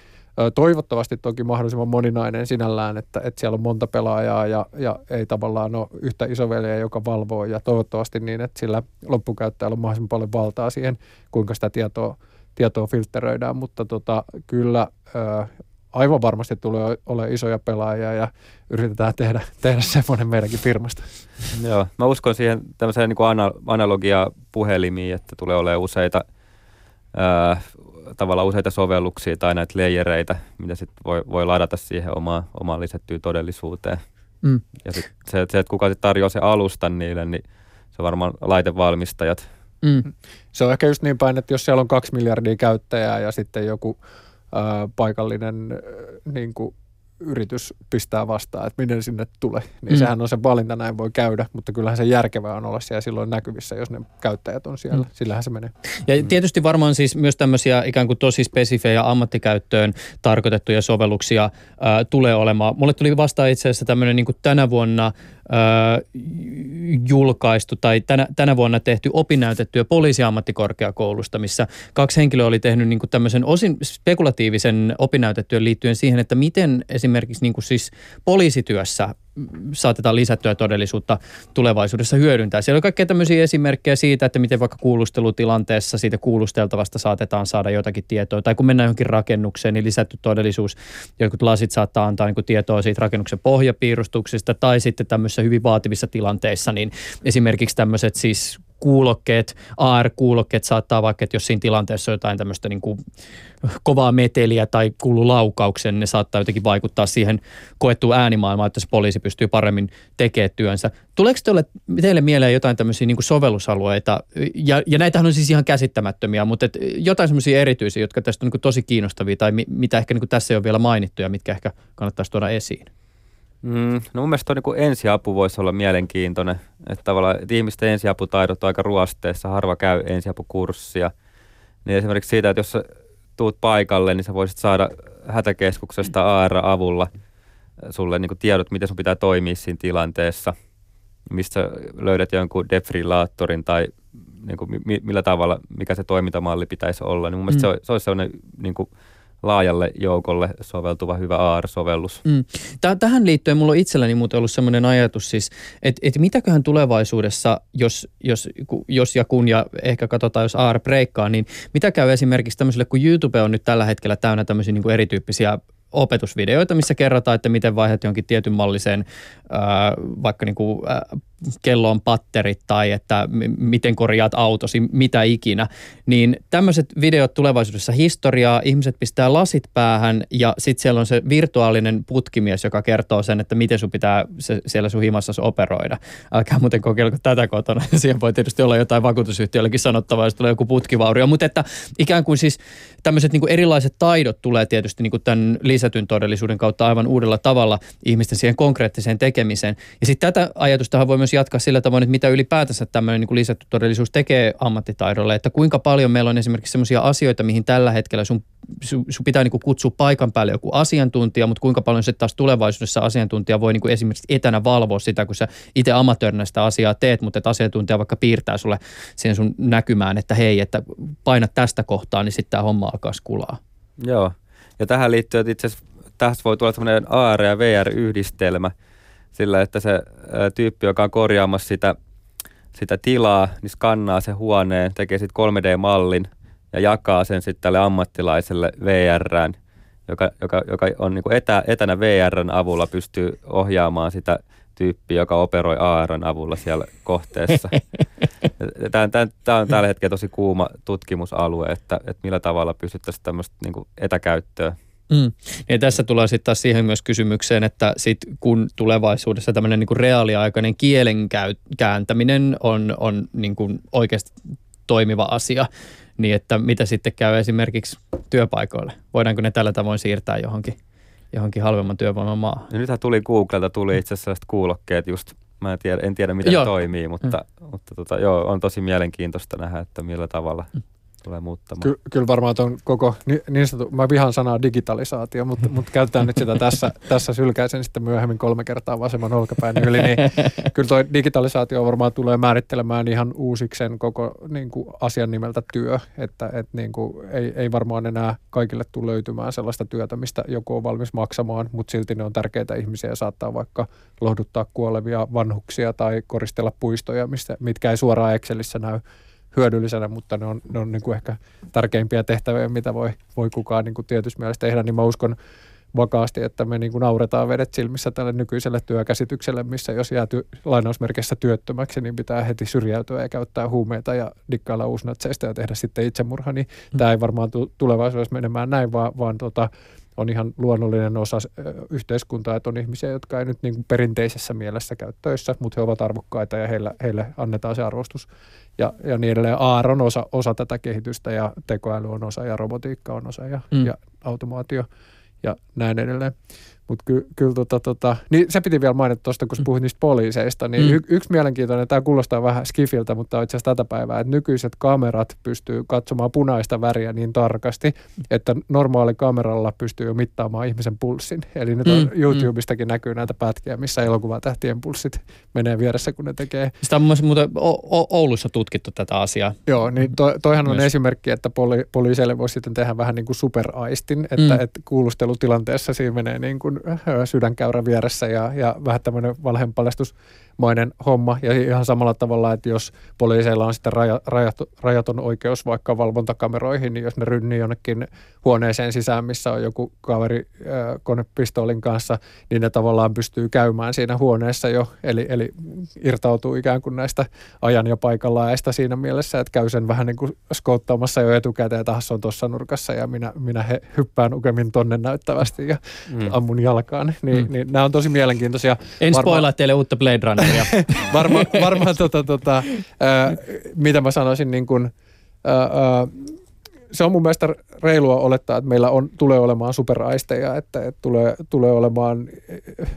Toivottavasti toki mahdollisimman moninainen sinällään, että, että siellä on monta pelaajaa ja, ja ei tavallaan ole yhtä isoveliä, joka valvoo. Ja toivottavasti niin, että sillä loppukäyttäjällä on mahdollisimman paljon valtaa siihen, kuinka sitä tietoa, tietoa filtteröidään, mutta tota, kyllä aivan varmasti tulee ole isoja pelaajia ja yritetään tehdä, tehdä semmoinen meidänkin firmasta. Joo, mä uskon siihen tämmöiseen niin analogia puhelimiin, että tulee olemaan useita tavallaan useita sovelluksia tai näitä leijereitä, mitä sitten voi, voi ladata siihen omaan, omaan lisättyyn todellisuuteen. Mm. Ja sit se, se, että kuka sitten tarjoaa se alustan niille, niin se on varmaan laitevalmistajat. Mm. Se on ehkä just niin päin, että jos siellä on kaksi miljardia käyttäjää ja sitten joku ää, paikallinen ää, niin kuin yritys pistää vastaan, että miten sinne tulee. Niin Mm. sehän on se valinta, näin voi käydä, mutta kyllähän se järkevää on olla siellä silloin näkyvissä, jos ne käyttäjät on siellä. Mm. Mm. Sillähän se menee. Ja tietysti varmaan siis myös tämmöisiä ikään kuin tosi spesifejä ammattikäyttöön tarkoitettuja sovelluksia ää, tulee olemaan. Mulle tuli vastaan itse asiassa tämmöinen niin kuin tänä vuonna julkaistu tai tänä, tänä vuonna tehty opinnäytetyö poliisiammattikorkeakoulusta, missä kaksi henkilöä oli tehnyt niin kuin tämmöisen osin spekulatiivisen opinnäytetyön liittyen siihen, että miten esimerkiksi niin kuin siis poliisityössä saatetaan lisättyä todellisuutta tulevaisuudessa hyödyntää. Siellä on kaikkea tämmöisiä esimerkkejä siitä, että miten vaikka kuulustelutilanteessa siitä kuulusteltavasta saatetaan saada jotakin tietoa. Tai kun mennään johonkin rakennukseen, niin lisätty todellisuus, jotkut lasit saattaa antaa niin tietoa siitä rakennuksen pohjapiirustuksista. Tai sitten tämmöisissä hyvin vaativissa tilanteissa, niin esimerkiksi tämmöiset siis kuulokkeet, AR-kuulokkeet saattaa vaikka, että jos siinä tilanteessa on jotain tämmöistä niin kuin kovaa meteliä tai kuuluu laukauksen, niin ne saattaa jotenkin vaikuttaa siihen koettuun äänimaailmaan, että se poliisi pystyy paremmin tekemään työnsä. Tuleeko teille, teille mieleen jotain tämmöisiä niin kuin sovellusalueita, ja, ja näitähän on siis ihan käsittämättömiä, mutta et jotain semmoisia erityisiä, jotka tästä on niin kuin tosi kiinnostavia, tai mi, mitä ehkä niin kuin tässä ei ole vielä mainittu, ja mitkä ehkä kannattaisi tuoda esiin? Mm, no mun mielestä niin ensiapu voisi olla mielenkiintoinen. Että tavallaan että ihmisten ensiaputaidot on aika ruosteessa, harva käy ensiapukurssia. Niin esimerkiksi siitä, että jos sä tuut paikalle, niin sä voisit saada hätäkeskuksesta AR-avulla sulle niin tiedot, miten sun pitää toimia siinä tilanteessa. Mistä löydät jonkun defibrillaattorin tai niin kuin, mi- millä tavalla, mikä se toimintamalli pitäisi olla. Niin mun mielestä Mm. se, se olisi sellainen niin kuin laajalle joukolle soveltuva hyvä AR-sovellus. Mm. Täh- Tähän liittyen mulla on itselläni muuten ollut semmoinen ajatus siis, että, että mitäköhän tulevaisuudessa, jos, jos, jos ja kun ja ehkä katsotaan, jos AR breikkaa, niin mitä käy esimerkiksi tämmöiselle, kun YouTube on nyt tällä hetkellä täynnä tämmöisiä niin kuin erityyppisiä opetusvideoita, missä kerrotaan, että miten vaihdat jonkin tietyn malliseen ää, vaikka niin kuin, ää, kellon patterit tai että miten korjaat autosi, mitä ikinä, niin tämmöiset videot tulevaisuudessa historiaa, ihmiset pistää lasit päähän ja sitten siellä on se virtuaalinen putkimies, joka kertoo sen, että miten sun pitää se, siellä sun himassasi operoida. Älkää muuten kokeilko tätä kotona. Siihen voi tietysti olla jotain vakuutusyhtiöllekin sanottavaa, jos tulee joku putkivaurio, mutta että ikään kuin siis tämmöiset niin kuin erilaiset taidot tulee tietysti niin kuin tämän lisätyn todellisuuden kautta aivan uudella tavalla ihmisten siihen konkreettiseen tekemiseen. Ja sitten tätä ajatustahan voi myös jatkaa sillä tavoin, että mitä ylipäätänsä tämmöinen niin kuin lisätty todellisuus tekee ammattitaidolle, että kuinka paljon meillä on esimerkiksi sellaisia asioita, mihin tällä hetkellä sun, sun, sun pitää niin kuin kutsua paikan päälle joku asiantuntija, mutta kuinka paljon sitten taas tulevaisuudessa asiantuntija voi niin kuin esimerkiksi etänä valvoa sitä, kun sä itse amatöörinä sitä asiaa teet, mutta että asiantuntija vaikka piirtää sulle siihen sun näkymään, että hei, että paina tästä kohtaa, niin sitten tämä homma alkaa skulaa. Joo. Ja tähän liittyy, että itse asiassa tässä voi tulla semmoinen AR- ja VR-yhdistelmä sillä, että se tyyppi, joka on korjaamassa sitä, sitä tilaa, niin skannaa sen huoneen, tekee sitten 3D-mallin ja jakaa sen sitten tälle ammattilaiselle VRään, joka, joka, joka on niin etä, etänä VRn avulla pystyy ohjaamaan sitä tyyppiä, joka operoi ARn avulla siellä kohteessa. Tämä on tällä hetkellä tosi kuuma tutkimusalue, että, että millä tavalla pystyttäisiin tämmöistä niin etäkäyttöä Mm. Ja tässä tulee sitten taas siihen myös kysymykseen, että sit kun tulevaisuudessa tämmöinen niin reaaliaikainen kielen kääntäminen on, on niin kuin oikeasti toimiva asia, niin että mitä sitten käy esimerkiksi työpaikoille? Voidaanko ne tällä tavoin siirtää johonkin, johonkin halvemman työvoiman maahan? Ja nythän tuli Googlelta tuli itse asiassa kuulokkeet just, mä en tiedä, en tiedä miten Joo. toimii, mutta, mm. mutta tota, joo, on tosi mielenkiintoista nähdä, että millä tavalla Mm. Tulee muuttamaan. Ky- kyllä varmaan tuon koko, niin, niin sanottu, mä vihaan sanaa digitalisaatio, mutta, mutta käytetään nyt sitä tässä, tässä sylkäisen sitten myöhemmin kolme kertaa vasemman olkapään yli, niin kyllä tuo digitalisaatio varmaan tulee määrittelemään ihan uusiksen koko niin kuin asian nimeltä työ, että, että niin kuin, ei, ei varmaan enää kaikille tule löytymään sellaista työtä, mistä joku on valmis maksamaan, mutta silti ne on tärkeitä ihmisiä ja saattaa vaikka lohduttaa kuolevia vanhuksia tai koristella puistoja, mistä, mitkä ei suoraan Excelissä näy hyödyllisenä, mutta ne on, ne on niin kuin ehkä tärkeimpiä tehtäviä, mitä voi, voi kukaan niin kuin tietyssä mielessä tehdä, niin mä uskon vakaasti, että me niin kuin nauretaan vedet silmissä tälle nykyiselle työkäsitykselle, missä jos jää ty- lainausmerkeissä työttömäksi, niin pitää heti syrjäytyä ja käyttää huumeita ja dikkailla uusnatseista ja tehdä sitten itsemurha, niin mm. tämä ei varmaan tu- tulevaisuudessa menemään näin, vaan, vaan tota, on ihan luonnollinen osa yhteiskuntaa, että on ihmisiä, jotka ei nyt niin kuin perinteisessä mielessä käy töissä, mutta he ovat arvokkaita ja heille, heille annetaan se arvostus ja, ja niin edelleen. AR on osa, osa tätä kehitystä ja tekoäly on osa ja robotiikka on osa ja, mm. ja automaatio ja näin edelleen. Mutta ky, kyllä tota, tota, niin se piti vielä mainita tuosta, kun puhuit niistä poliiseista, niin Mm. mm. y, yksi mielenkiintoinen, tämä kuulostaa vähän skifiltä, mutta on itse asiassa tätä päivää, että nykyiset kamerat pystyy katsomaan punaista väriä niin tarkasti, että normaali kameralla pystyy jo mittaamaan ihmisen pulssin. Eli nyt on, Mm, YouTubestakin näkyy näitä pätkiä, missä elokuvatähtien pulssit menee vieressä, kun ne tekee Sitä on mielestä muuten O- O- Oulussa tutkittu tätä asiaa. Joo, niin to, toihan on Myös. esimerkki, että poli, poliiseille voi sitten tehdä vähän niin kuin superaistin, että, Mm. mm. että kuulustelutilanteessa siinä menee niin kuin sydänkäyrä vieressä ja, ja vähän tämmöinen valheenpaljastusmainen homma. Ja ihan samalla tavalla, että jos poliiseilla on sitten raja, rajat, rajaton oikeus vaikka valvontakameroihin, niin jos ne rynnii jonnekin huoneeseen sisään, missä on joku kaveri ö, konepistoolin kanssa, niin ne tavallaan pystyy käymään siinä huoneessa jo, eli, eli irtautuu ikään kuin näistä ajan ja paikalla siinä mielessä, että käy sen vähän niin kuin skouttaamassa jo etukäteen, että on tuossa nurkassa ja minä, minä he, hyppään ukemin tonne näyttävästi ja Mm. mm. ammun jalkaan. Niin, Mm. niin nämä on tosi mielenkiintoisia. En Varma- spoilaa teille uutta Blade Runneria. Varma, varmaan tota, tota, ää, mitä mä sanoisin, niin kuin, ää, ää, se on mun mielestä reilua olettaa, että meillä on, tulee olemaan superaisteja, että, että tulee, tulee olemaan,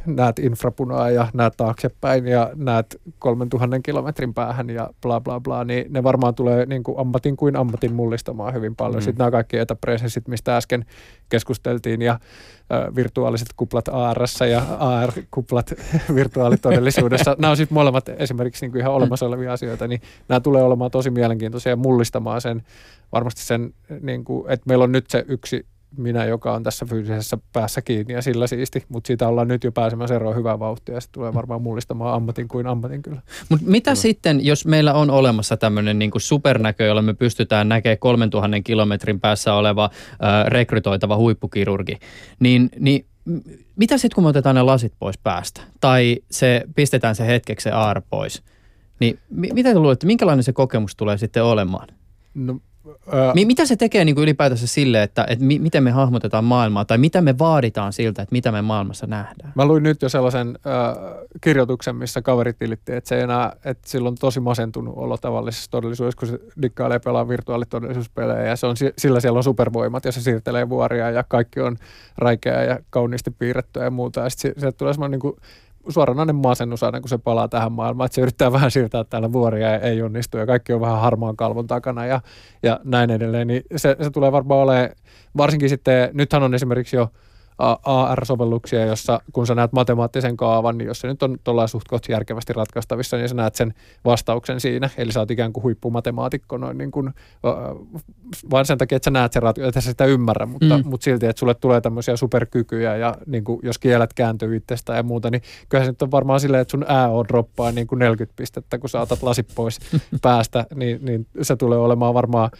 näet infrapunaa ja näet taaksepäin ja näet 3000 kilometrin päähän ja bla bla bla, niin ne varmaan tulee niin kuin ammatin kuin ammatin mullistamaan hyvin paljon. Mm. Sitten nämä kaikki etäpresenssit, mistä äsken keskusteltiin ja virtuaaliset kuplat AR ja AR-kuplat virtuaalitodellisuudessa. nämä on sitten molemmat esimerkiksi niin kuin ihan olemassa olevia asioita, niin nämä tulee olemaan tosi mielenkiintoisia ja mullistamaan sen varmasti sen, niin kuin, että meillä on nyt se yksi minä, joka on tässä fyysisessä päässä kiinni ja sillä siisti, mutta siitä ollaan nyt jo pääsemässä eroon hyvää vauhtia ja se tulee varmaan mullistamaan ammatin kuin ammatin kyllä. Mutta mitä sitten, jos meillä on olemassa tämmöinen niin supernäkö, jolla me pystytään näkemään 3000 kilometrin päässä oleva äh, rekrytoitava huippukirurgi, niin, niin mitä sitten kun me otetaan ne lasit pois päästä? Tai se pistetään se hetkeksi se AR pois? Niin mi- mitä te luulette, minkälainen se kokemus tulee sitten olemaan? No, ää, Mi- mitä se tekee niin kuin ylipäätänsä sille, että, että mi- miten me hahmotetaan maailmaa tai mitä me vaaditaan siltä, että mitä me maailmassa nähdään? Mä luin nyt jo sellaisen äh, kirjoituksen, missä kaveri tilitti, että se ei enää, että sillä on tosi masentunut olo tavallisessa todellisuudessa, kun se dikkailee pelaa virtuaalitodellisuuspelejä ja se on, si- sillä siellä on supervoimat ja se siirtelee vuoria ja kaikki on räikeää ja kauniisti piirrettyä ja muuta. Ja sitten sieltä tulee semmoinen niin kuin suoranainen masennus aina, kun se palaa tähän maailmaan, että se yrittää vähän siirtää täällä vuoria ja ei onnistu ja kaikki on vähän harmaan kalvon takana ja, ja näin edelleen, niin se, se tulee varmaan olemaan, varsinkin sitten, nythän on esimerkiksi jo AR-sovelluksia, jossa kun sä näet matemaattisen kaavan, niin jos se nyt on tuolla suht koht järkevästi ratkaistavissa, niin sä näet sen vastauksen siinä. Eli sä oot ikään kuin huippumatemaatikko noin niin kuin, vaan sen takia, että sä näet sen ratkaisuun, että sä sitä ymmärrä, mutta, Mm. mutta silti, että sulle tulee tämmöisiä superkykyjä ja niin kuin, jos kielet kääntyy itsestä ja muuta, niin kyllä se nyt on varmaan silleen, että sun AO droppaa niin kuin 40 pistettä, kun sä otat lasit pois päästä, niin, niin se tulee olemaan varmaan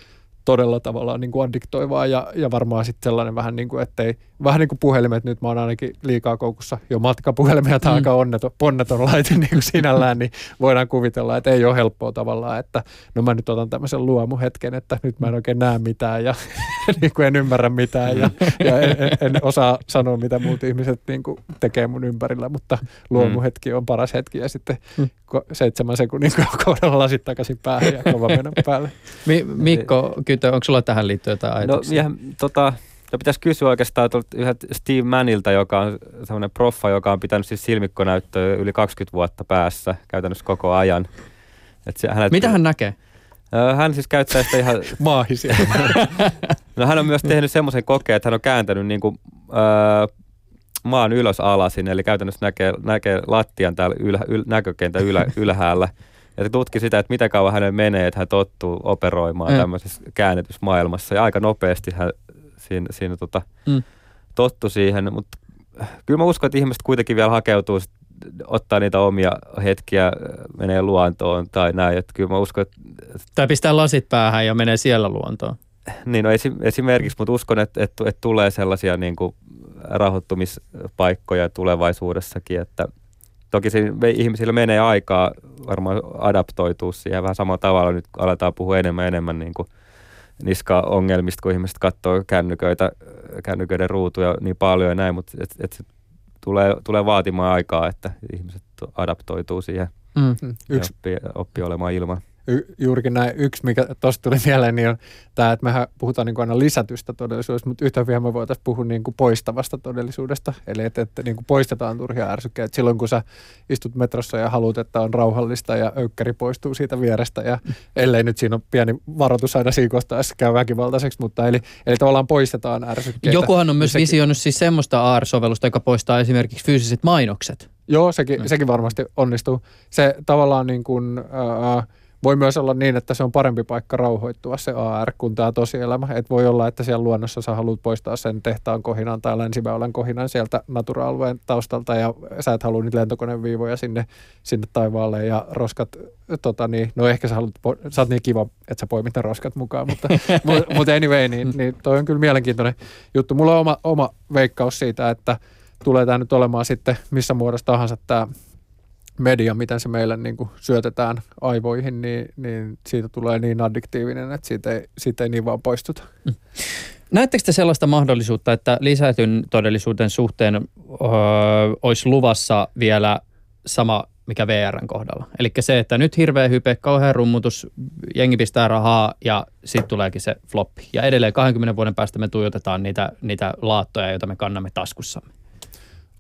todella tavallaan niin kuin addiktoivaa ja, ja varmaan sitten sellainen vähän niin kuin, ettei, vähän niin kuin puhelimet, nyt mä oon ainakin liikaa koukussa jo matkapuhelimia, tämä on Mm. aika onneton, ponneton laite niin kuin sinällään, niin voidaan kuvitella, että ei ole helppoa tavallaan, että no mä nyt otan tämmöisen luomuhetken, että nyt mä en oikein näe mitään ja niin kuin en ymmärrä mitään ja, ja en, en, en, osaa sanoa, mitä muut ihmiset niin kuin tekee mun ympärillä, mutta luomuhetki on paras hetki ja sitten Mm. ko- seitsemän sekunnin kohdalla lasit takaisin päähän ja kova mennä päälle. Mi- Mikko Kytö, onko sulla tähän liittyen jotain No, ajatuksia? ja, tota, no pitäisi kysyä oikeastaan tuolta yhdeltä Steve Mannilta, joka on semmoinen proffa, joka on pitänyt siis silmikkonäyttöä yli 20 vuotta päässä käytännössä koko ajan. Et se, hänet, Mitä hän näkee? Hän siis käyttää sitä ihan, Maahisia. no hän on myös tehnyt semmoisen kokeen, että hän on kääntänyt niin kuin, öö, maan ylös alasin, eli käytännössä näkee, näkee lattian täällä ylhä, yl, näkökentän ylä, ylhäällä. Ja se tutki sitä, että mitä kauan hänelle menee, että hän tottuu operoimaan Mm. tämmöisessä käännetyssä maailmassa. Ja aika nopeasti hän siinä, siinä tota, Mm. tottu siihen. Mutta kyllä mä uskon, että ihmiset kuitenkin vielä hakeutuu, sit, ottaa niitä omia hetkiä, menee luontoon tai näin. Että kyllä mä uskon, että Tai pistää lasit päähän ja menee siellä luontoon. niin, no esi- esimerkiksi, mutta uskon, että, että, että tulee sellaisia niin kuin rahoittumispaikkoja tulevaisuudessakin, että toki siinä ihmisillä menee aikaa varmaan adaptoitua siihen vähän samalla tavalla. Nyt aletaan puhua enemmän enemmän niin kuin niska-ongelmista, kun ihmiset katsoo kännyköitä, kännyköiden ruutuja niin paljon ja näin, mutta et, et tulee, tulee vaatimaan aikaa, että ihmiset adaptoituu siihen Mm. Mm. ja Yksi, oppii, oppii olemaan ilman. Y- juurikin näin. Yksi, mikä tuosta tuli mieleen, niin on tämä, että mehän puhutaan niin kuin aina lisätystä todellisuudesta, mutta yhtä hyvin me voitaisiin puhua niin kuin poistavasta todellisuudesta. Eli että, että niin kuin poistetaan turhia ärsykkeitä. Silloin kun sä istut metrossa ja haluat, että on rauhallista ja öykkäri poistuu siitä vierestä ja ellei nyt siinä on pieni varoitus aina siikosta, jos käy väkivaltaiseksi, mutta eli, eli tavallaan poistetaan ärsykkeitä. Jokuhan on myös Sekin- visioinut siis semmoista AR-sovellusta, joka poistaa esimerkiksi fyysiset mainokset. Joo, sekin, Mm. sekin varmasti onnistuu. Se tavallaan niin kuin, ää, voi myös olla niin, että se on parempi paikka rauhoittua se AR kuin tämä tosielämä. Et voi olla, että siellä luonnossa sä haluat poistaa sen tehtaan kohinan tai länsiväylän kohinan sieltä natura-alueen taustalta ja sä et halua niitä lentokoneviivoja sinne, sinne taivaalle ja roskat, tota niin, no ehkä sä, haluat, sä oot niin kiva, että sä poimit ne roskat mukaan, mutta mut, mut anyway, niin, niin toi on kyllä mielenkiintoinen juttu. Mulla on oma, oma veikkaus siitä, että tulee tämä nyt olemaan sitten missä muodossa tahansa tämä media, miten se meille niin kuin syötetään aivoihin, niin, niin siitä tulee niin addiktiivinen, että siitä ei, siitä ei niin vaan poistuta. Näettekö te sellaista mahdollisuutta, että lisätyn todellisuuden suhteen öö, olisi luvassa vielä sama, mikä VRn kohdalla? Eli se, että nyt hirveä hype, kauhean rummutus, jengi pistää rahaa ja sitten tuleekin se floppi. Ja edelleen 20 vuoden päästä me tuijotetaan niitä, niitä laattoja, joita me kannamme taskussamme.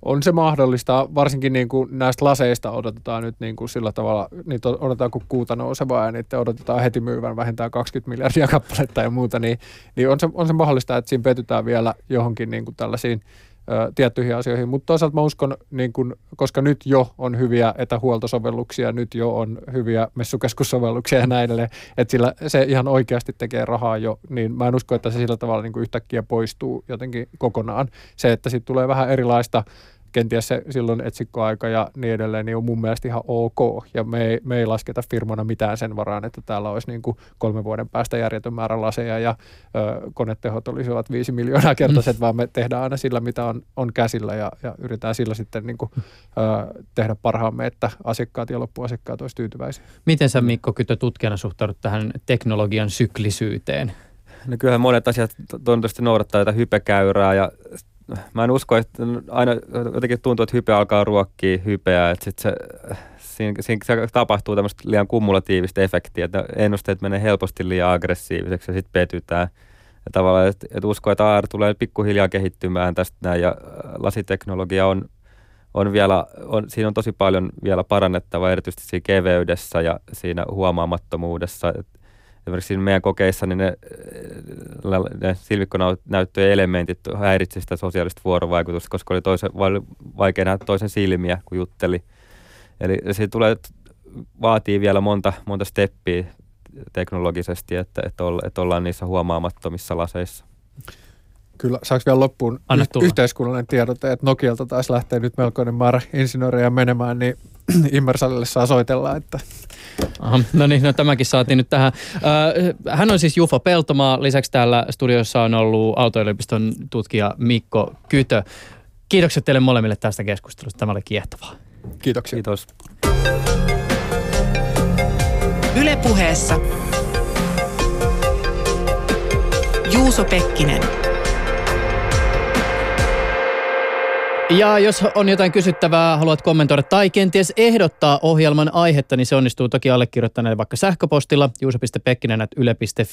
On se mahdollista, varsinkin niin kuin näistä laseista odotetaan nyt niin kuin sillä tavalla, niitä odotetaan kuin kuuta nousevaa ja niitä odotetaan heti myyvän vähintään 20 miljardia kappaletta ja muuta, niin, niin on, se, on se mahdollista, että siinä petytään vielä johonkin niin kuin tällaisiin tiettyihin asioihin, mutta toisaalta mä uskon, niin kun, koska nyt jo on hyviä etähuoltosovelluksia, nyt jo on hyviä messukeskussovelluksia ja näin edelleen, että sillä se ihan oikeasti tekee rahaa jo, niin mä en usko, että se sillä tavalla niin yhtäkkiä poistuu jotenkin kokonaan. Se, että sitten tulee vähän erilaista kenties se silloin etsikkoaika ja niin edelleen, niin on mun mielestä ihan ok. Ja me ei, me ei lasketa firmana mitään sen varaan, että täällä olisi niin kuin kolmen vuoden päästä järjetön määrä laseja ja ö, konetehot olisivat viisi miljoonaa kertaiset, mm. vaan me tehdään aina sillä, mitä on, on käsillä ja, ja yritetään sillä sitten niin kuin, ö, tehdä parhaamme, että asiakkaat ja loppuasiakkaat olisivat tyytyväisiä. Miten sä Mikko Kytö tutkijana suhtaudut tähän teknologian syklisyyteen? No kyllähän monet asiat toivottavasti noudattaa tätä hypekäyrää ja mä en usko, että aina jotenkin tuntuu, että hype alkaa ruokkia hypeä, että sit se, siinä, siinä se tapahtuu tämmöistä liian kumulatiivista efektiä, että ennusteet menee helposti liian aggressiiviseksi ja sitten petytään. Ja tavallaan, että, että usko, että AR tulee pikkuhiljaa kehittymään tästä näin ja lasiteknologia on, on vielä, on, siinä on tosi paljon vielä parannettavaa, erityisesti siinä keveydessä ja siinä huomaamattomuudessa. Et esimerkiksi meidän kokeissa niin ne, ne silmikkonäyttöjen elementit häiritsivät sitä sosiaalista vuorovaikutusta, koska oli toisen, vaikea nähdä toisen silmiä, kun jutteli. Eli se tulee, vaatii vielä monta, monta steppiä teknologisesti, että, että, olla, että ollaan niissä huomaamattomissa laseissa. Kyllä, saaks vielä loppuun Anna tulla. yhteiskunnallinen tiedote, että Nokialta taas lähtee nyt melkoinen määrä insinöörejä menemään, niin Immersalille saa soitella, että Aha, no niin, no tämäkin saatiin nyt tähän. Ö, Hän on siis Jufo Peltomaa. Lisäksi täällä studiossa on ollut Aalto-yliopiston tutkija Mikko Kytö. Kiitokset teille molemmille tästä keskustelusta. Tämä oli kiehtovaa. kiitoksia. Kiitos. Ylepuheessa Juuso Pekkinen. Ja jos on jotain kysyttävää, haluat kommentoida tai kenties ehdottaa ohjelman aihetta, niin se onnistuu toki allekirjoittaneelle vaikka sähköpostilla juuso.pekkinen.yle.fi